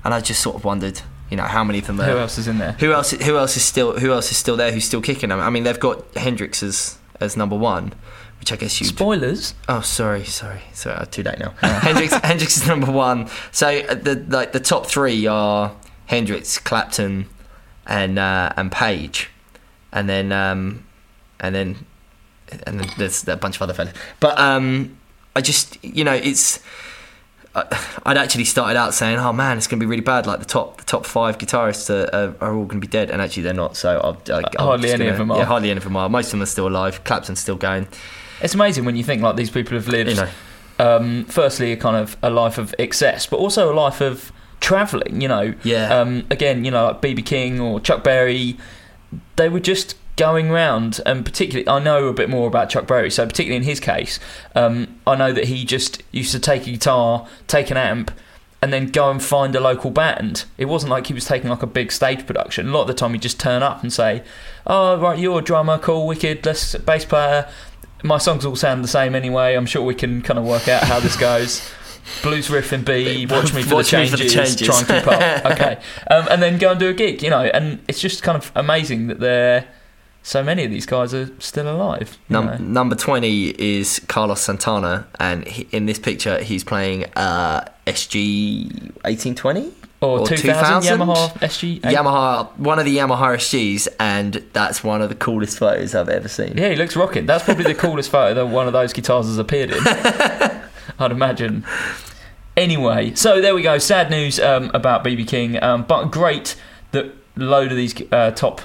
and I just sort of wondered, you know, how many of them are. who else is in there Who else? Who else is still? Who else is still there? Who's still kicking them? I mean, they've got Hendrix as as number one, which I guess you. spoilers Oh, sorry, sorry, sorry. Too late now. Hendrix, Hendrix is number one. So uh, the like the top three are Hendrix, Clapton, and uh, and Page, and then um, and then and then there's a bunch of other fellas. But um, I just you know it's. I'd actually started out saying, "Oh man, it's going to be really bad." Like the top, the top five guitarists are, are, are all going to be dead, and actually they're not. So I'll, I, I'm Uh, Hardly any gonna- of them are. Yeah, hardly any of them are. Most of them are still alive. Clapton's still going. It's amazing when you think like these people have lived. You know. Um, firstly, a kind of a life of excess, but also a life of travelling. You know. Yeah. Um, again, you know, like BB King or Chuck Berry, they were just going round, and particularly, I know a bit more about Chuck Berry. So, particularly in his case, um, I know that he just used to take a guitar, take an amp. And then go and find a local band. It wasn't like he was taking like a big stage production. A lot of the time, he'd just turn up and say, "Oh, right, you're a drummer, cool, wicked. Let's bass player my songs all sound the same anyway. I'm sure we can kind of work out how this goes. Blues riff and B, watch me for, Watch the, me for changes, the changes. try and keep up. Okay, um, and then go and do a gig, you know. And it's just kind of amazing that there, so many of these guys are still alive. Num- number 20 is Carlos Santana, and he, in this picture, he's playing uh, SG 1820 Or 2000 Yamaha SG. Yamaha, one of the Yamaha SGs, and that's one of the coolest photos I've ever seen. Yeah, he looks rocking. That's probably the coolest photo that one of those guitars has appeared in. I'd imagine. Anyway, so there we go. Sad news um, about BB King, um, but great that load of these uh, top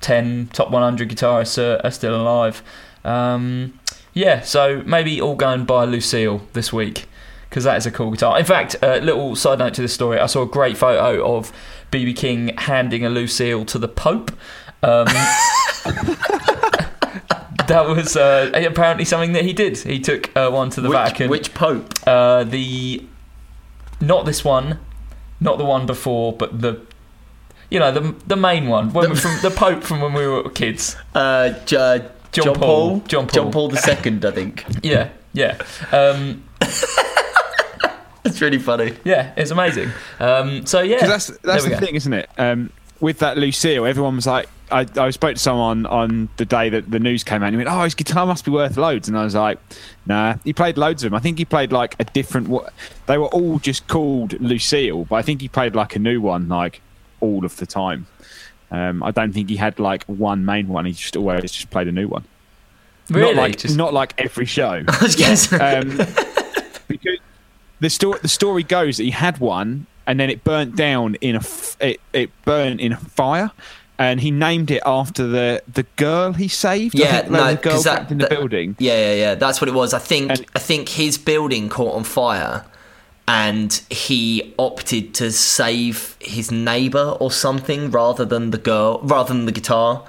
10, top 100 guitarists are, are still alive. Um, yeah, so maybe all go and buy Lucille this week because that is a cool guitar. In fact, a little side note to this story: I saw a great photo of BB King handing a Lucille to the Pope. Um, that was uh, apparently something that he did. He took uh, one to the which, Vatican. which Pope? Uh, the not this one, not the one before, but the you know the the main one when The- from the Pope from when we were kids. Uh, J- uh, John John, Paul. Paul. John Paul. John Paul II, I think. Yeah, yeah. Um, It's really funny. yeah, it's amazing. Um, so yeah, that's that's the go. thing, isn't it? Um, with that Lucille, everyone was like, I, I spoke to someone on the day that the news came out, and he went, "Oh, his guitar must be worth loads," and I was like, "Nah, he played loads of them. I think he played like a different. What they were all just called Lucille, but I think he played like a new one, like all of the time. Um, I don't think he had like one main one. He just always just played a new one. Really, not like Just- not like every show. I was um, because the story the story goes that he had one and then it burnt down in a f- it, it burned in a fire and he named it after the the girl he saved Yeah, no, a girl that- in the that- building Yeah, yeah, yeah. That's what it was. I think And- I think his building caught on fire, and he opted to save his neighbor or something rather than the girl, rather than the guitar.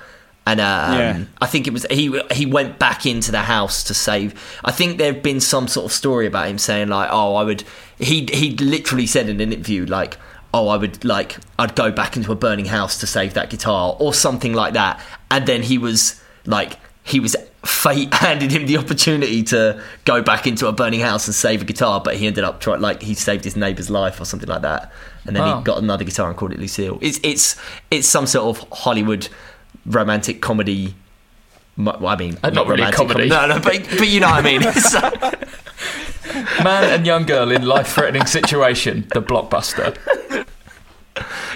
And um, Yeah. I think it was he. He went back into the house to save. I think there had been some sort of story about him saying like, "Oh, I would." He he literally said in an interview like, "Oh, I would like I'd go back into a burning house to save that guitar" or something like that. And then he was like, he was fate handed him the opportunity to go back into a burning house and save a guitar, but he ended up trying like he saved his neighbour's life or something like that, and then Wow. he got another guitar and called it Lucille. It's it's it's some sort of Hollywood romantic comedy. Well, I mean, Uh, not really a romantic comedy. No, no, but but you know what I mean. Man and young girl in life-threatening situation. The blockbuster.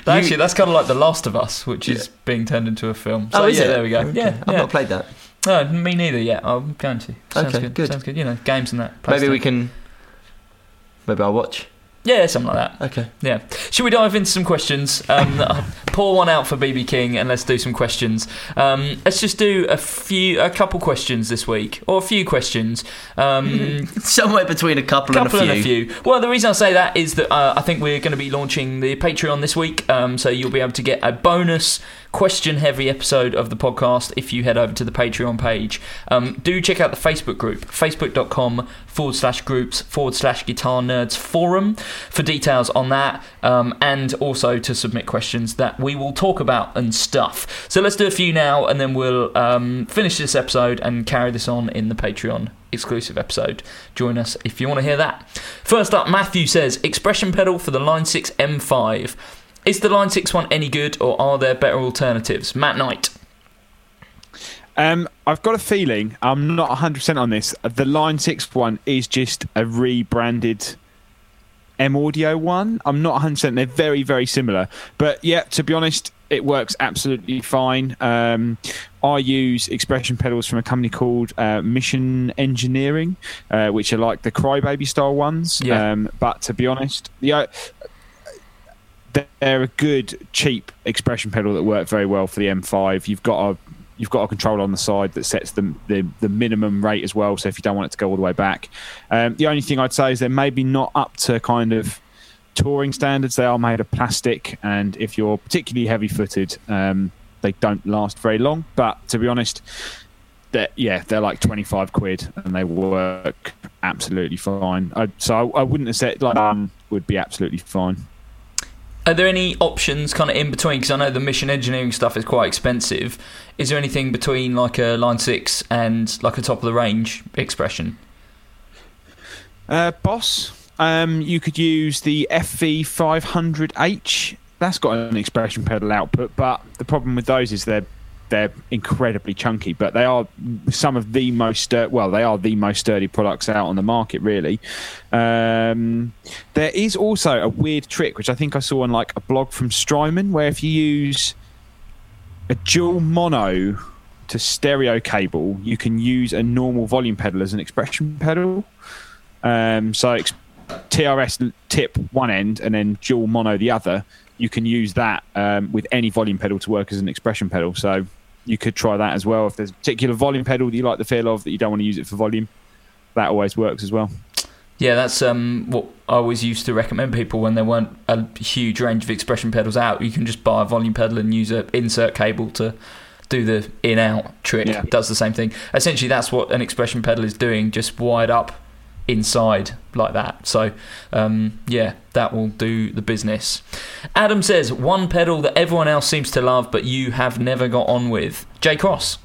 Actually, that's kind of like The Last of Us, which is being turned into a film. So oh, is yeah, it? there we go. Okay. Yeah, I've yeah. not played that. No, me neither yet. I'm going to. Sounds Okay, good. good. Sounds good. You know, games and that. Maybe we can. Maybe I'll watch. Yeah, something like that. Okay. Yeah. Should we dive into some questions? Um, pour one out for BB King, and let's do some questions. Um, let's just do a few, a couple questions this week, or a few questions. Um, Somewhere between a couple, couple and and a few. Well, the reason I say that is that uh, I think we're going to be launching the Patreon this week, um, so you'll be able to get a bonus question-heavy episode of the podcast if you head over to the Patreon page. Um, do check out the Facebook group, facebook.com forward slash groups forward slash guitar nerds forum for details on that, um, and also to submit questions that we will talk about and stuff. So let's do a few now, and then we'll um, finish this episode and carry this on in the Patreon exclusive episode. Join us if you want to hear that. First up, Matthew says expression pedal for the Line 6 M5. Is the Line 6 one any good or are there better alternatives? Matt Knight. um, I've got a feeling I'm not 100% on this the Line 6 one is just a rebranded M Audio one I'm not 100% they're very very similar but yeah to be honest it works absolutely fine um, I use expression pedals from a company called uh, Mission Engineering, uh, which are like the Crybaby style ones. Yeah. Um, but to be honest, the uh, they're a good cheap expression pedal that work very well for the M5. You've got a you've got a controller on the side that sets the, the the minimum rate as well. So if you don't want it to go all the way back, um, the only thing I'd say is they're maybe not up to kind of touring standards. They are made of plastic, and if you're particularly heavy footed, um, they don't last very long. But to be honest, they're, yeah, they're like 25 quid and they work absolutely fine. I, so I, I wouldn't have said like um, would be absolutely fine. Are there any options kind of in between? Because I know the mission engineering stuff is quite expensive. Is there anything between like a Line 6 and like a top of the range expression? Uh, Boss, um, you could use the FV500H. That's got an expression pedal output, but the problem with those is they're they're incredibly chunky. But they are some of the most stur- well, they are the most sturdy products out on the market. Really, um, there is also a weird trick which I think I saw on like a blog from Strymon, where if you use a dual mono to stereo cable, you can use a normal volume pedal as an expression pedal. Um, so TRS tip one end and then dual mono the other. You can use that um, with any volume pedal to work as an expression pedal. So you could try that as well. If there's a particular volume pedal that you like the feel of that you don't want to use it for volume, that always works as well. Yeah, that's um, what I always used to recommend people when there weren't a huge range of expression pedals out. You can just buy a volume pedal and use a insert cable to do the in out trick. Yeah. Does the same thing. Essentially, that's what an expression pedal is doing, just wired up inside like that. So, um, yeah, that will do the business. Adam says one pedal that everyone else seems to love, but you have never got on with. J Cross.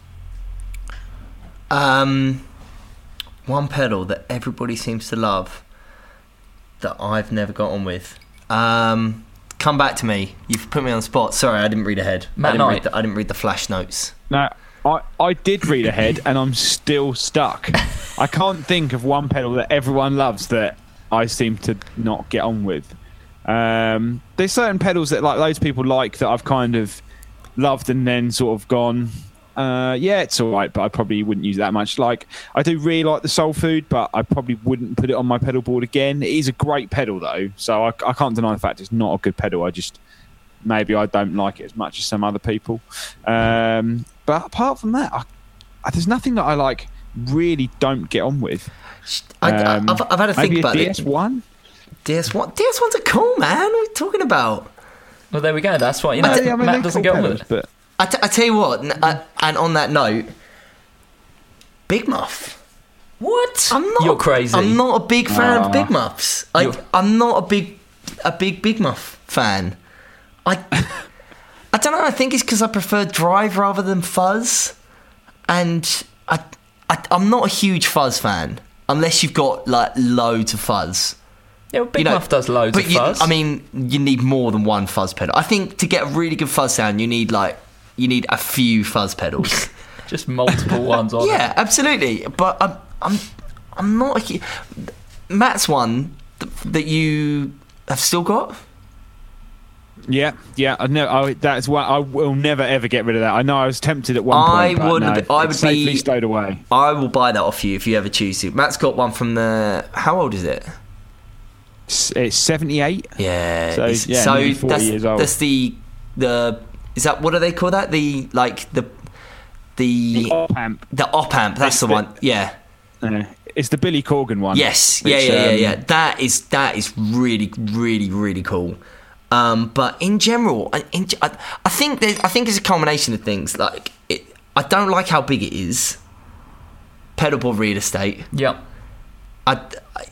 Um, one pedal that everybody seems to love that I've never got on with. Um, come back to me. You've put me on the spot. Sorry, I didn't read ahead. Matt I didn't Knight. read, the, I didn't read the flash notes. No, I, I did read ahead and I'm still stuck. I can't think of one pedal that everyone loves that I seem to not get on with. Um, there's certain pedals that like of people like that I've kind of loved and then sort of gone. Uh, yeah, it's all right, but I probably wouldn't use that much. Like I do really like the Soul Food, but I probably wouldn't put it on my pedal board again. It is a great pedal though, so I, I can't deny the fact it's not a good pedal. I just maybe I don't like it as much as some other people. Um, but apart from that, I, I, there's nothing that I like really don't get on with. I, Um, I've, I've had a think maybe about a it. DS1. DS1. DS1's are cool, man. What are you talking about? Well, there we go. That's what you know. Uh, yeah, I mean, Matt doesn't cool get on with pedals, it. but I, t- I tell you what, n- uh, and on that note, Big Muff. What? I'm not. You're crazy. I'm not a big fan of Big Muffs. I, I'm not a big, a big Big Muff fan. I, I don't know. I think it's because I prefer Drive rather than Fuzz, and I, I, I'm not a huge Fuzz fan unless you've got like loads of Fuzz. Yeah, well, Big you know, Muff does loads but of you, fuzz. I mean, you need more than one fuzz pedal. I think to get a really good fuzz sound, you need like you need a few fuzz pedals. just multiple ones on. yeah, absolutely. But I'm I'm I'm not. Matt's one that you have still got. Yeah, yeah, I know. I, that's why I will never ever get rid of that. I know I was tempted at one I point. would no, I it's would be- stowed away. I will buy that off you if you ever choose to. Matt's got one from the. How old is it? It's, it's 78. Yeah. So, yeah, so that's, years old. that's the the. Is that what do they call that? The like the the The op amp. the op amp. That's It's the the- one. Yeah. Uh, it's the Billy Corgan one. Yes, yeah, which, yeah, yeah, um, yeah. That is that is really, really, really cool. Um, but in general, I, in, I, I think there's, I think it's a combination of things. Like, it, I don't like how big it is. Pedalboard real estate. Yep. I,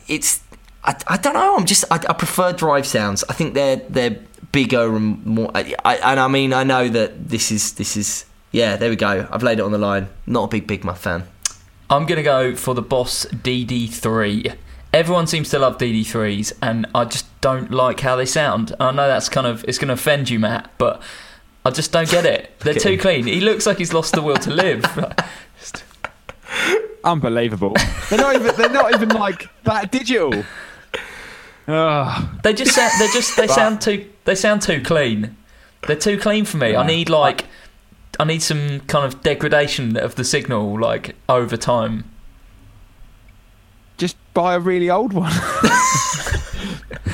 it's I, I don't know. I'm just I, I prefer drive sounds. I think they're they're bigger and more. I, I, and I mean I know that this is this is yeah. There we go. I've laid it on the line. Not a big Big Muff fan. I'm going to go for the Boss DD3. Everyone seems to love DD3s, and I just don't like how they sound. I know that's kind of it's going to offend you, Matt, but I just don't get it. They're too clean. He looks like he's lost the will to live. Unbelievable. they're not even. They're not even like that digital. Ugh. They just sound. They just. They sound too. They sound too clean. They're too clean for me. I need like. I need some kind of degradation of the signal, like over time. Just buy a really old one.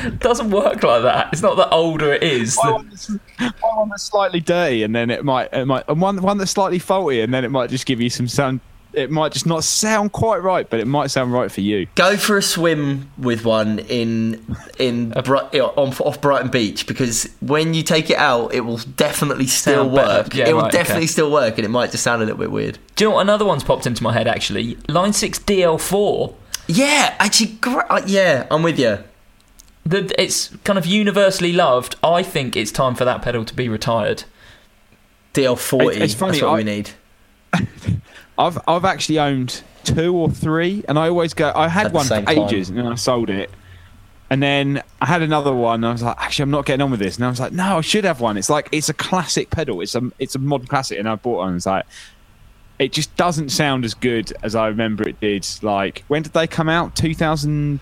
It doesn't work like that. It's not the older it is. buy, the- one that's, buy one that's slightly dirty, and then it might. It might. And one one that's slightly faulty, and then it might just give you some sound. It might just not sound quite right, but it might sound right for you. Go for a swim with one in in Bri- on, off Brighton Beach because when you take it out, it will definitely still Sound work. Yeah, it will right, definitely okay. still work, and it might just sound a little bit weird. Do you know what? Another one's popped into my head actually. Line six DL4. Yeah, actually, uh, yeah, I'm with you. The, it's kind of universally loved. I think it's time for that pedal to be retired. DL40. It's- it's funny, That's what I- we need. I've I've actually owned two or three, and I always go. I had At one for same time. ages, and then I sold it. And then I had another one. And I was like, actually, I'm not getting on with this. And I was like, no, I should have one. It's like it's a classic pedal. It's a it's a modern classic, and I bought one. And it's like it just doesn't sound as good as I remember it did. Like when did they come out? 2000.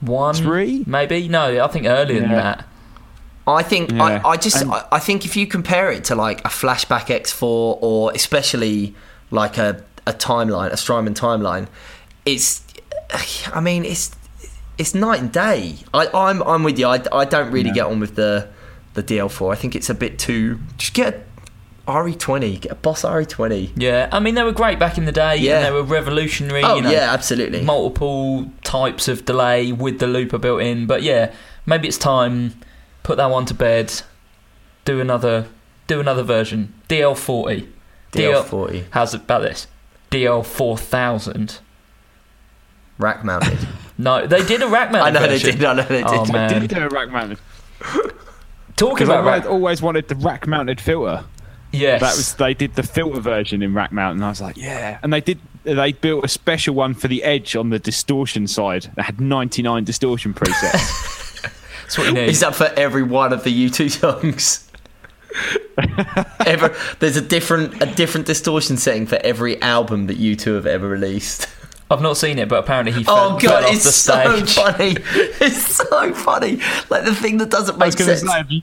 One, Three? maybe. No, I think earlier than that. I think Yeah. I, I just And- I, I think if you compare it to like a flashback X4 or especially like a, a timeline, a Strymon timeline, it's I mean it's it's night and day. I, I'm I'm with you. I, I don't really Yeah. get on with the the DL4. I think it's a bit too. Just get a RE20, get a Boss RE20. Yeah, I mean they were great back in the day. Yeah. and they were revolutionary. Oh you know, yeah, absolutely. multiple types of delay with the looper built in. But yeah, maybe it's time put that one to bed. Do another, do another version. DL forty. DL40 How's it about this? DL four thousand. rack mounted. No, they did a rack mounted. I know they did. I know they oh, did. Oh, I man. did do a rack mounted Talking about I've rack, always wanted the rack mounted filter. Yes. That was they did the filter version in Rack Mountain. I was like, yeah. And they did they built a special one for the Edge on the distortion side that had 99 distortion presets. That's what you need. Is that for every one of the U2 songs? ever, there's a different a different distortion setting for every album that U2 have ever released. I've not seen it, but apparently he fell, Oh fell god, off it's the so funny! It's so funny. Like the thing that doesn't make going sense. say,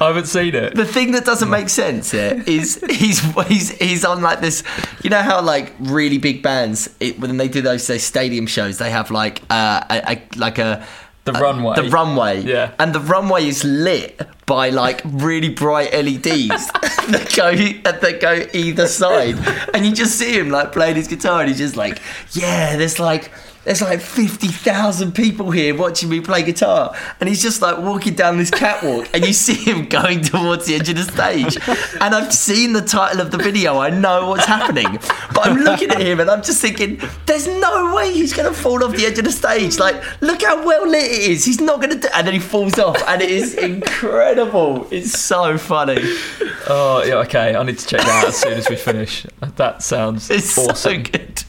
I haven't seen it. The thing that doesn't make sense is he's he's he's on like this. You know how like really big bands it, when they do those, those stadium shows, they have like uh, a, a like a The a- runway. the runway, Yeah. and the runway is lit by like really bright LEDs that go that go either side, and you just see him like playing his guitar, and he's just like, yeah, there's like. There's like 50,000 people here watching me play guitar. And he's just like walking down this catwalk, and you see him going towards the edge of the stage. And I've seen the title of the video, I know what's happening. But I'm looking at him and I'm just thinking, there's no way he's going to fall off the edge of the stage. Like, look how well lit it is. He's not going to do And then he falls off, and it is incredible. It's so funny. Oh, yeah, okay. I need to check that out as soon as we finish. That sounds It's so awesome. good.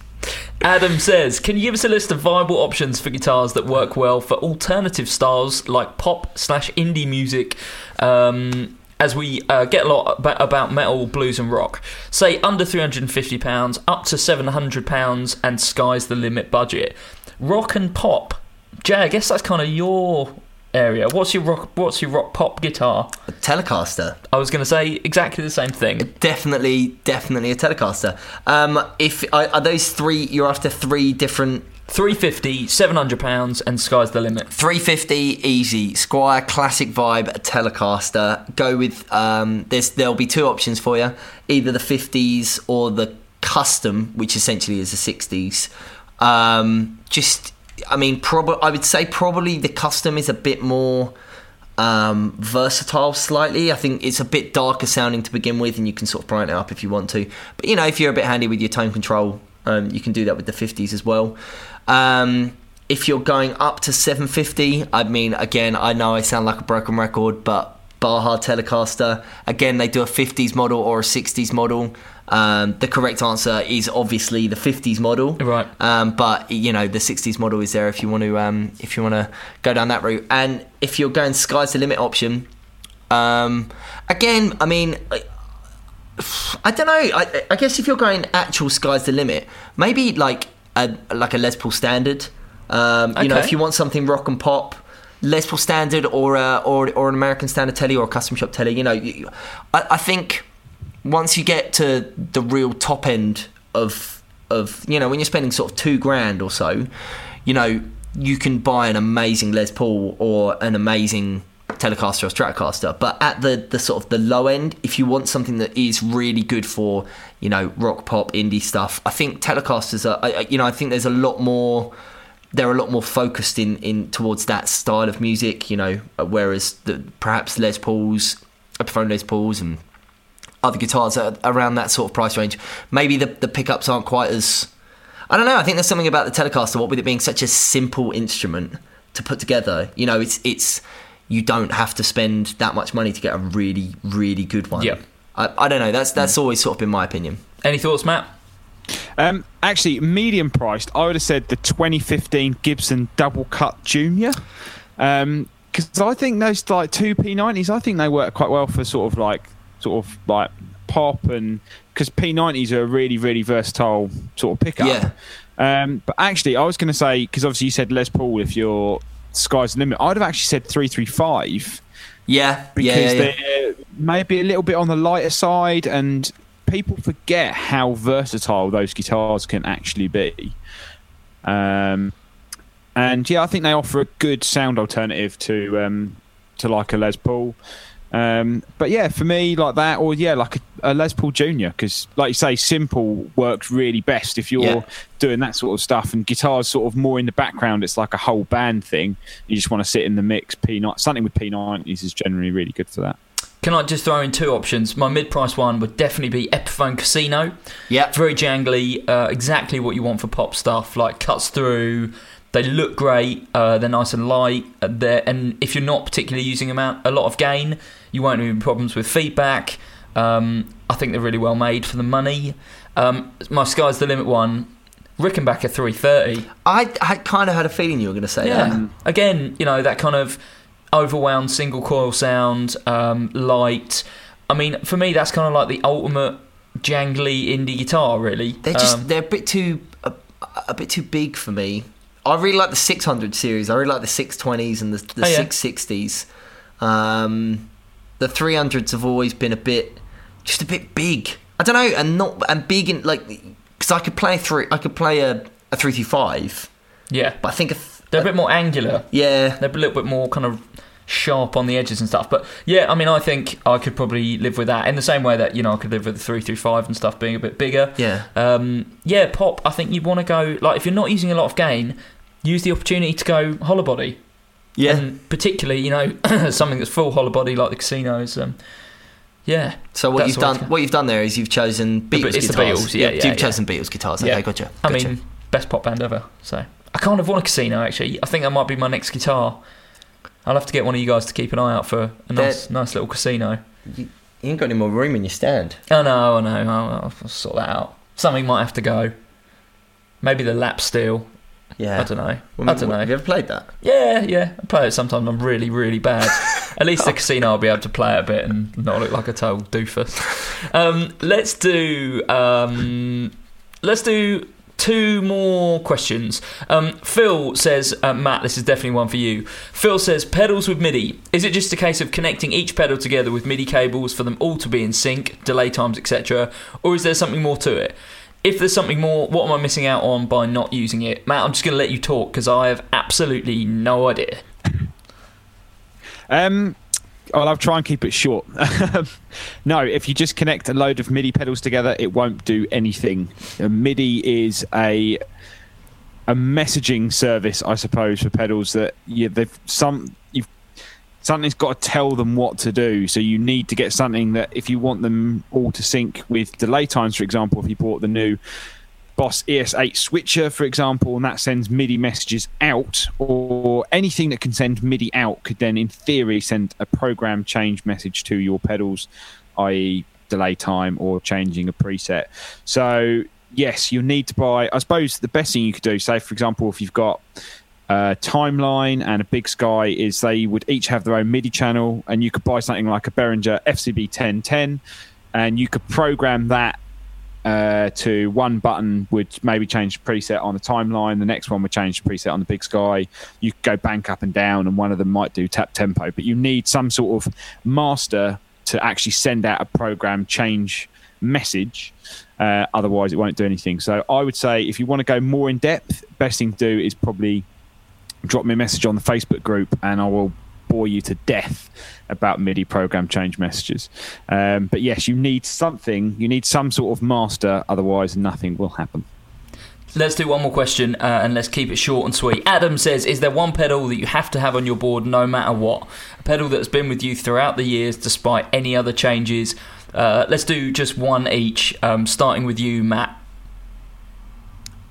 Adam says, "Can you give us a list of viable options for guitars that work well for alternative styles like pop slash indie music?" Um, as we uh, get a lot about, metal, blues, and rock, say under three hundred and fifty pounds, up to seven hundred pounds, and sky's the limit budget. Rock and pop, Jay. I guess that's kind of your area. What's your rock? What's your rock pop guitar? Telecaster. I was going to say exactly the same thing. Definitely, definitely a Telecaster. Um, if are, are those three, you're after three different 350, 700 pounds, and sky's the limit. 350 easy Squier classic vibe Telecaster. Go with um, there's there'll be two options for you, either the 50s or the custom, which essentially is the 60s. Um, just I mean, probably I would say probably the custom is a bit more um, versatile slightly. I think it's a bit darker sounding to begin with, and you can sort of brighten it up if you want to. But you know, if you're a bit handy with your tone control, um, you can do that with the 50s as well. Um, if you're going up to 750, I mean, again, I know I sound like a broken record, but Baja Telecaster, again, they do a 50s model or a 60s model. Um, the correct answer is obviously the 50s model, Right. um, but you know the 60s model is there if you want to um, if you want to go down that route. And if you're going sky's the limit option, um, again, I mean, I, I don't know. I, I guess if you're going actual sky's the limit, maybe like a like a Les Paul standard. Um, You know, if you want something rock and pop. Les Paul standard or a, or or an American standard telly or a custom shop telly, you know, I, I think once you get to the real top end of of you know when you're spending sort of two grand or so, you know you can buy an amazing Les Paul or an amazing Telecaster or Stratocaster. But at the the sort of the low end, if you want something that is really good for you know rock pop indie stuff, I think Telecasters are I- I- you know I think there's a lot more they're a lot more focused in, in towards that style of music, you know, whereas the, perhaps Les Pauls, Epiphone Les Pauls, and other guitars are around that sort of price range. Maybe the, the pickups aren't quite as. I don't know. I think there's something about the Telecaster. What with it being such a simple instrument to put together, you know, it's it's you don't have to spend that much money to get a really really good one. Yeah. I, I don't know. That's that's always sort of been my opinion. Any thoughts, Matt? Um, actually, medium priced, I would have said the 2015 Gibson Double Cut Junior. Because I think those like two P90s, I think they work quite well for sort of like sort of like pop and because P90s are a really really versatile sort of pickup. Yeah. Um, but actually, I was going to say because obviously you said Les Paul if your sky's the limit. I'd have actually said 335 Yeah, because yeah, yeah, yeah. they're maybe a little bit on the lighter side, and people forget how versatile those guitars can actually be. Um, and yeah, I think they offer a good sound alternative to um, to like a Les Paul. Um, but yeah, for me, like that, or yeah, like a, a Les Paul Junior, because like you say, simple works really best if you're Yeah. doing that sort of stuff. And guitars sort of more in the background. It's like a whole band thing. You just want to sit in the mix. P nine something with P nineties is generally really good for that. Can I just throw in two options? My mid-price one would definitely be Epiphone Casino. Yeah. Very jangly, uh, exactly what you want for pop stuff. Like cuts through, they look great. Uh, they're nice and light. Uh, they're, and if you're not particularly using them out, a lot of gain, you won't have any problems with feedback. Um, I think they're really well made for the money. Um, my sky's the limit one. Rickenbacker 330. I, I kind of had a feeling you were going to say Yeah. that. Again, you know that kind of overwound single coil sound, um, light. I mean, for me, that's kind of like the ultimate jangly indie guitar. Really, They're just Um, they're a bit too a, a bit too big for me. I really like the 600 series. I really like the 620s and the, the Oh, yeah. 660s. Um, the 300s have always been a bit just a bit big. I don't know, and not and big in like because I could play a three. I could play a a three two five, yeah, but I think they're a bit more angular. yeah. They're a little bit more kind of sharp on the edges and stuff. But yeah, I mean, I think I could probably live with that in the same way that you know I could live with the three through five and stuff being a bit bigger. Yeah. Um, yeah, pop. I think you want to go like if you're not using a lot of gain, use the opportunity to go hollow body. Yeah. And particularly, you know, something that's full hollow body like the casinos. Um, yeah. So what you've done, what you've done there is you've chosen Beatles it's the guitars. Beatles, yeah, You've- yeah, you've yeah. chosen Beatles guitars. Okay, Yeah. gotcha. I mean, best pop band ever. So I kind of want a casino actually. I think that might be my next guitar. I'll have to get one of you guys to keep an eye out for a nice, nice little casino. you ain't got any more room in your stand. Oh no, I know. I'll, I'll sort that out. Something might have to go. Maybe the lap steel. Yeah. I don't know. Well, I don't know. Have you ever played that? Yeah, yeah. I play it sometimes. I'm really, really bad. At least the casino, I'll be able to play it a bit and not look like a total doofus. Um, let's do. Um, let's do two more questions. Um, Phil says, uh, Matt, this is definitely one for you. Phil says, pedals with MIDI. Is it just a case of connecting each pedal together with MIDI cables for them all to be in sync, delay times, etc., or is there something more to it? If there's something more, what am I missing out on by not using it? Matt, I'm just going to let you talk because I have absolutely no idea. Um, well, I'll try and keep it short. no, if you just connect a load of MIDI pedals together, it won't do anything. MIDI is a a messaging service, I suppose, for pedals that you, they've some you've something's got to tell them what to do. So you need to get something that if you want them all to sync with delay times, for example, if you bought the new Boss ES8 switcher, for example, and that sends MIDI messages out, or anything that can send MIDI out could then, in theory, send a program change message to your pedals, i.e., delay time or changing a preset. So, yes, you need to buy. I suppose the best thing you could do, say, for example, if you've got a timeline and a big sky, is they would each have their own MIDI channel, and you could buy something like a Behringer FCB 1010, and you could program that uh, to one button would maybe change the preset on the timeline. The next one would change the preset on the big sky. You could go bank up and down, and one of them might do tap tempo. But you need some sort of master to actually send out a program change message. Uh, otherwise, it won't do anything. So I would say if you want to go more in depth, best thing to do is probably drop me a message on the Facebook group, and I will bore you to death about MIDI program change messages. Um, but yes, you need something. You need some sort of master. Otherwise, nothing will happen. Let's do one more question uh, and let's keep it short and sweet. Adam says, Is there one pedal that you have to have on your board no matter what? A pedal that has been with you throughout the years despite any other changes? Uh, let's do just one each, um, starting with you, Matt.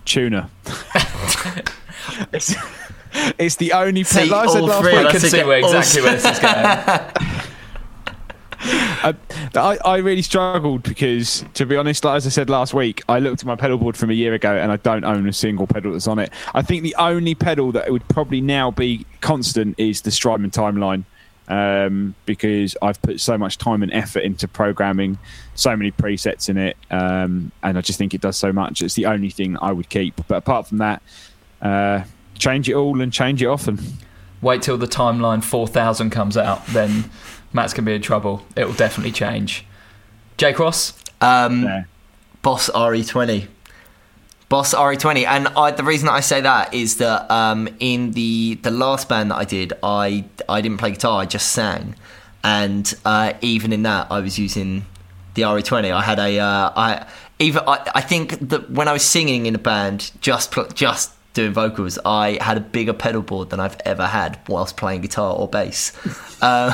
Tuner. it's, the only See, pedal. Like I said all last three week, of I us see where exactly where this is going. I, I, I really struggled because, to be honest, like as I said last week, I looked at my pedal board from a year ago and I don't own a single pedal that's on it. I think the only pedal that would probably now be constant is the Strymon timeline um, because I've put so much time and effort into programming so many presets in it, um, and I just think it does so much. It's the only thing I would keep. But apart from that, uh, change it all and change it often. Wait till the timeline 4000 comes out, then Matt's going to be in trouble. It will definitely change. Jay Cross? Um, Yeah. Boss RE20. Boss RE20, and I, the reason I say that is that um, in the the last band that I did, I I didn't play guitar, I just sang, and uh, even in that, I was using the RE20. I had a uh, I even I, I think that when I was singing in a band, just just doing vocals, I had a bigger pedal board than I've ever had whilst playing guitar or bass. uh,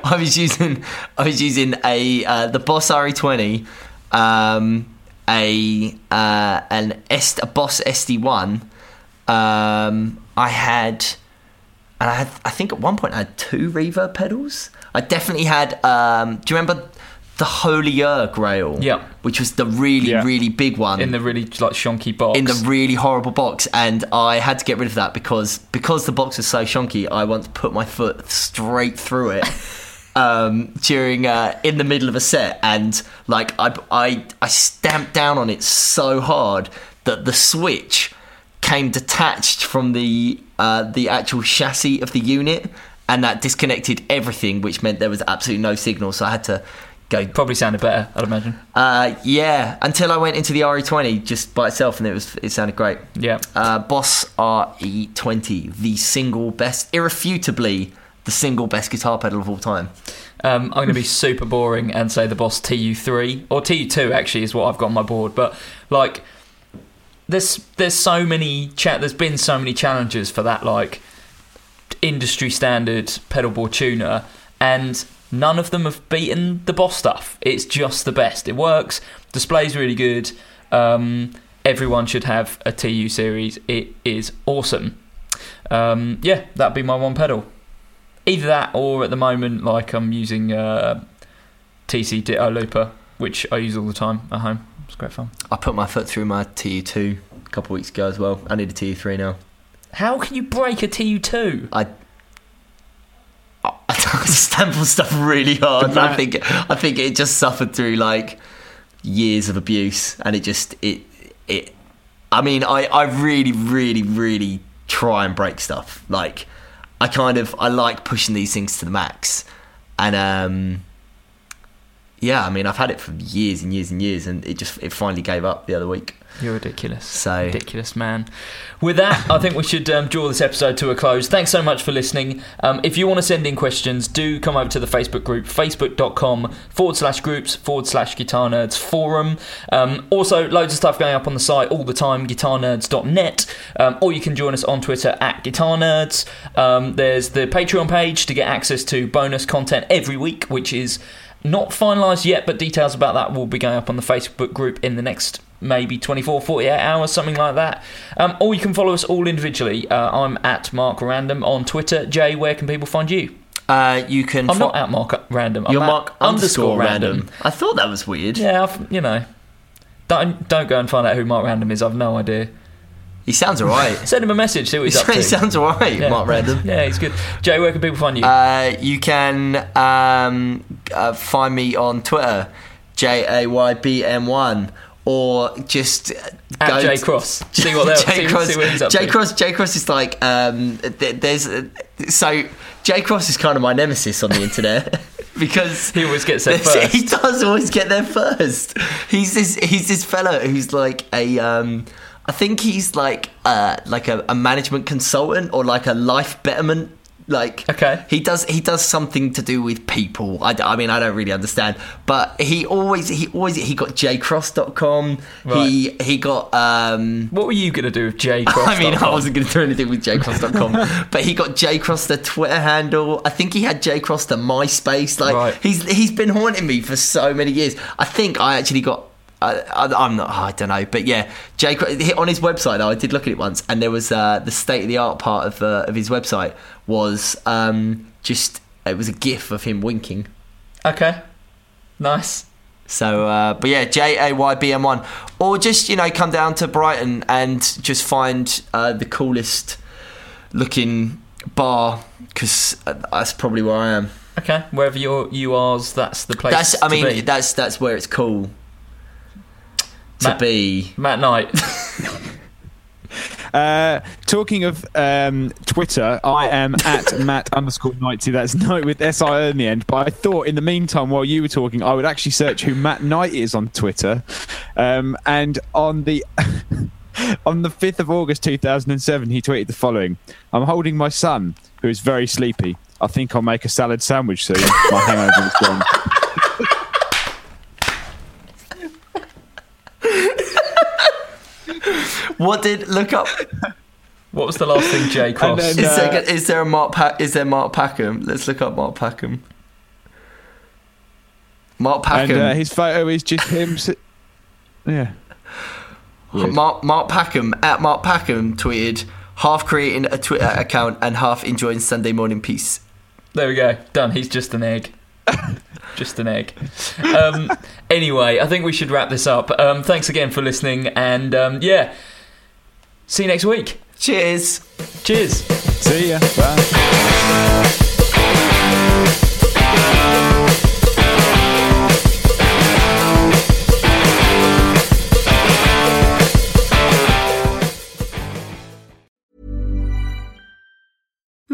I was using I was using a uh, the Boss RE20. Um, a uh, an S, a Boss SD1. Um, I had, and I had, I think at one point I had two reverb pedals. I definitely had. Um, do you remember the holier grail. Yeah. Which was the really, Yeah. really big one in the really like shonky box. in the really horrible box, and I had to get rid of that because because the box was so shonky. I once put my foot straight through it um, during uh, in the middle of a set, and like I, I I stamped down on it so hard that the switch came detached from the uh, the actual chassis of the unit, and that disconnected everything, which meant there was absolutely no signal. So I had to go Probably sounded better, I'd imagine. uh, yeah, until I went into the RE20 just by itself, and it was it sounded great. Yeah. Uh, Boss RE20, the single best, irrefutably the single best guitar pedal of all time. Um, I'm going to be super boring and say the Boss TU3 or TU2 actually is what I've got on my board. But like, there's there's so many cha- there's been so many challenges for that like industry standard pedal board tuner, and none of them have beaten the Boss stuff. It's just the best. It works. Display's really good. Um, everyone should have a TU series. It is awesome. Um, yeah, that'd be my one pedal. Either that, or at the moment, like I'm using uh, TC Ditto Looper, which I use all the time at home. It's great fun. I put my foot through my TU2 a couple of weeks ago as well. I need a TU3 now. How can you break a TU2? I. I stamp on stuff really hard. and I think I think it just suffered through like years of abuse, and it just it it. I mean, I I really really really try and break stuff. Like I kind of I like pushing these things to the max, and um. Yeah, I mean, I've had it for years and years and years, and it just it finally gave up the other week. You're ridiculous. So- ridiculous, man. With that, I think we should um, draw this episode to a close. Thanks so much for listening. Um, if you want to send in questions, do come over to the Facebook group, facebook.com forward slash groups forward slash guitar nerds forum. Um, also, loads of stuff going up on the site all the time, guitarnerds.net. Um, or you can join us on Twitter at guitar nerds. Um, there's the Patreon page to get access to bonus content every week, which is not finalised yet, but details about that will be going up on the Facebook group in the next maybe 24, 48 hours, something like that. Um, or you can follow us all individually. Uh, I'm at Mark Random on Twitter. Jay, where can people find you? Uh, you can. I'm fo- not at Mark Random. I'm You're at Mark underscore random. I thought that was weird. Yeah, I've, you know. Don't don't go and find out who Mark Random is. I've no idea. He sounds alright. Send him a message. See what he's up to. he sounds alright, Yeah. Mark Random. Yeah, he's good. Jay, where can people find you? Uh, you can um, uh, find me on Twitter, J A Y B M one, or just At go J to- Cross. See what J see- Cross. see what he's up J to. Cross. J Cross is like um, th- there's uh, so J Cross is kind of my nemesis on the internet. Because He always gets there first. He does always get there first. He's this. He's this fellow who's like a. Um, I think he's like uh, like a, a management consultant or like a life betterment. Like Okay. he does he does something to do with people. I mean I don't really understand, but he always he always he got jcross.com. He he got um what were you going to do with J Cross? I mean, I wasn't going to do anything with jcross.com, but he got jcross the Twitter handle. I think he had jcross the MySpace. Like Right. he's he's been haunting me for so many years. I think I actually got. I, I, I'm not. I don't know, but yeah, J on his website. Though I did look at it once, and there was uh, the state of the art part of uh, of his website was um, just it was a GIF of him winking. Okay. Nice. So, uh, but yeah, J A Y B M one, or just you know come down to Brighton and just find uh, the coolest looking bar because that's probably where I am. Okay. Wherever you're, you are's, that's the place. That's I mean that's that's where it's cool to Matt- be. Matt Knight. Uh, talking of um, Twitter, I am at Matt underscore ninety. That's Knight with S I O in the end. But I thought in the meantime, while you were talking, I would actually search who Matt Knight is on Twitter. Um, and on the on the fifth of August two thousand and seven, he tweeted the following: "I'm holding my son, who is very sleepy. I think I'll make a salad sandwich soon. My hangover is gone." What did look up? what was the last thing Jay Cross? then, Is uh, there is there a Mark pa- is there Mark Packham? Let's look up Mark Packham. Mark and Packham. uh, his photo is just him. si- yeah. weird. Mark Mark Packham at Mark Packham tweeted half creating a Twitter account and half enjoying Sunday morning peace. there we go. Done. He's just an egg. just an egg. Um, anyway, I think we should wrap this up. Um, thanks again for listening, and um, yeah, see you next week. Cheers. Cheers. See ya. Bye.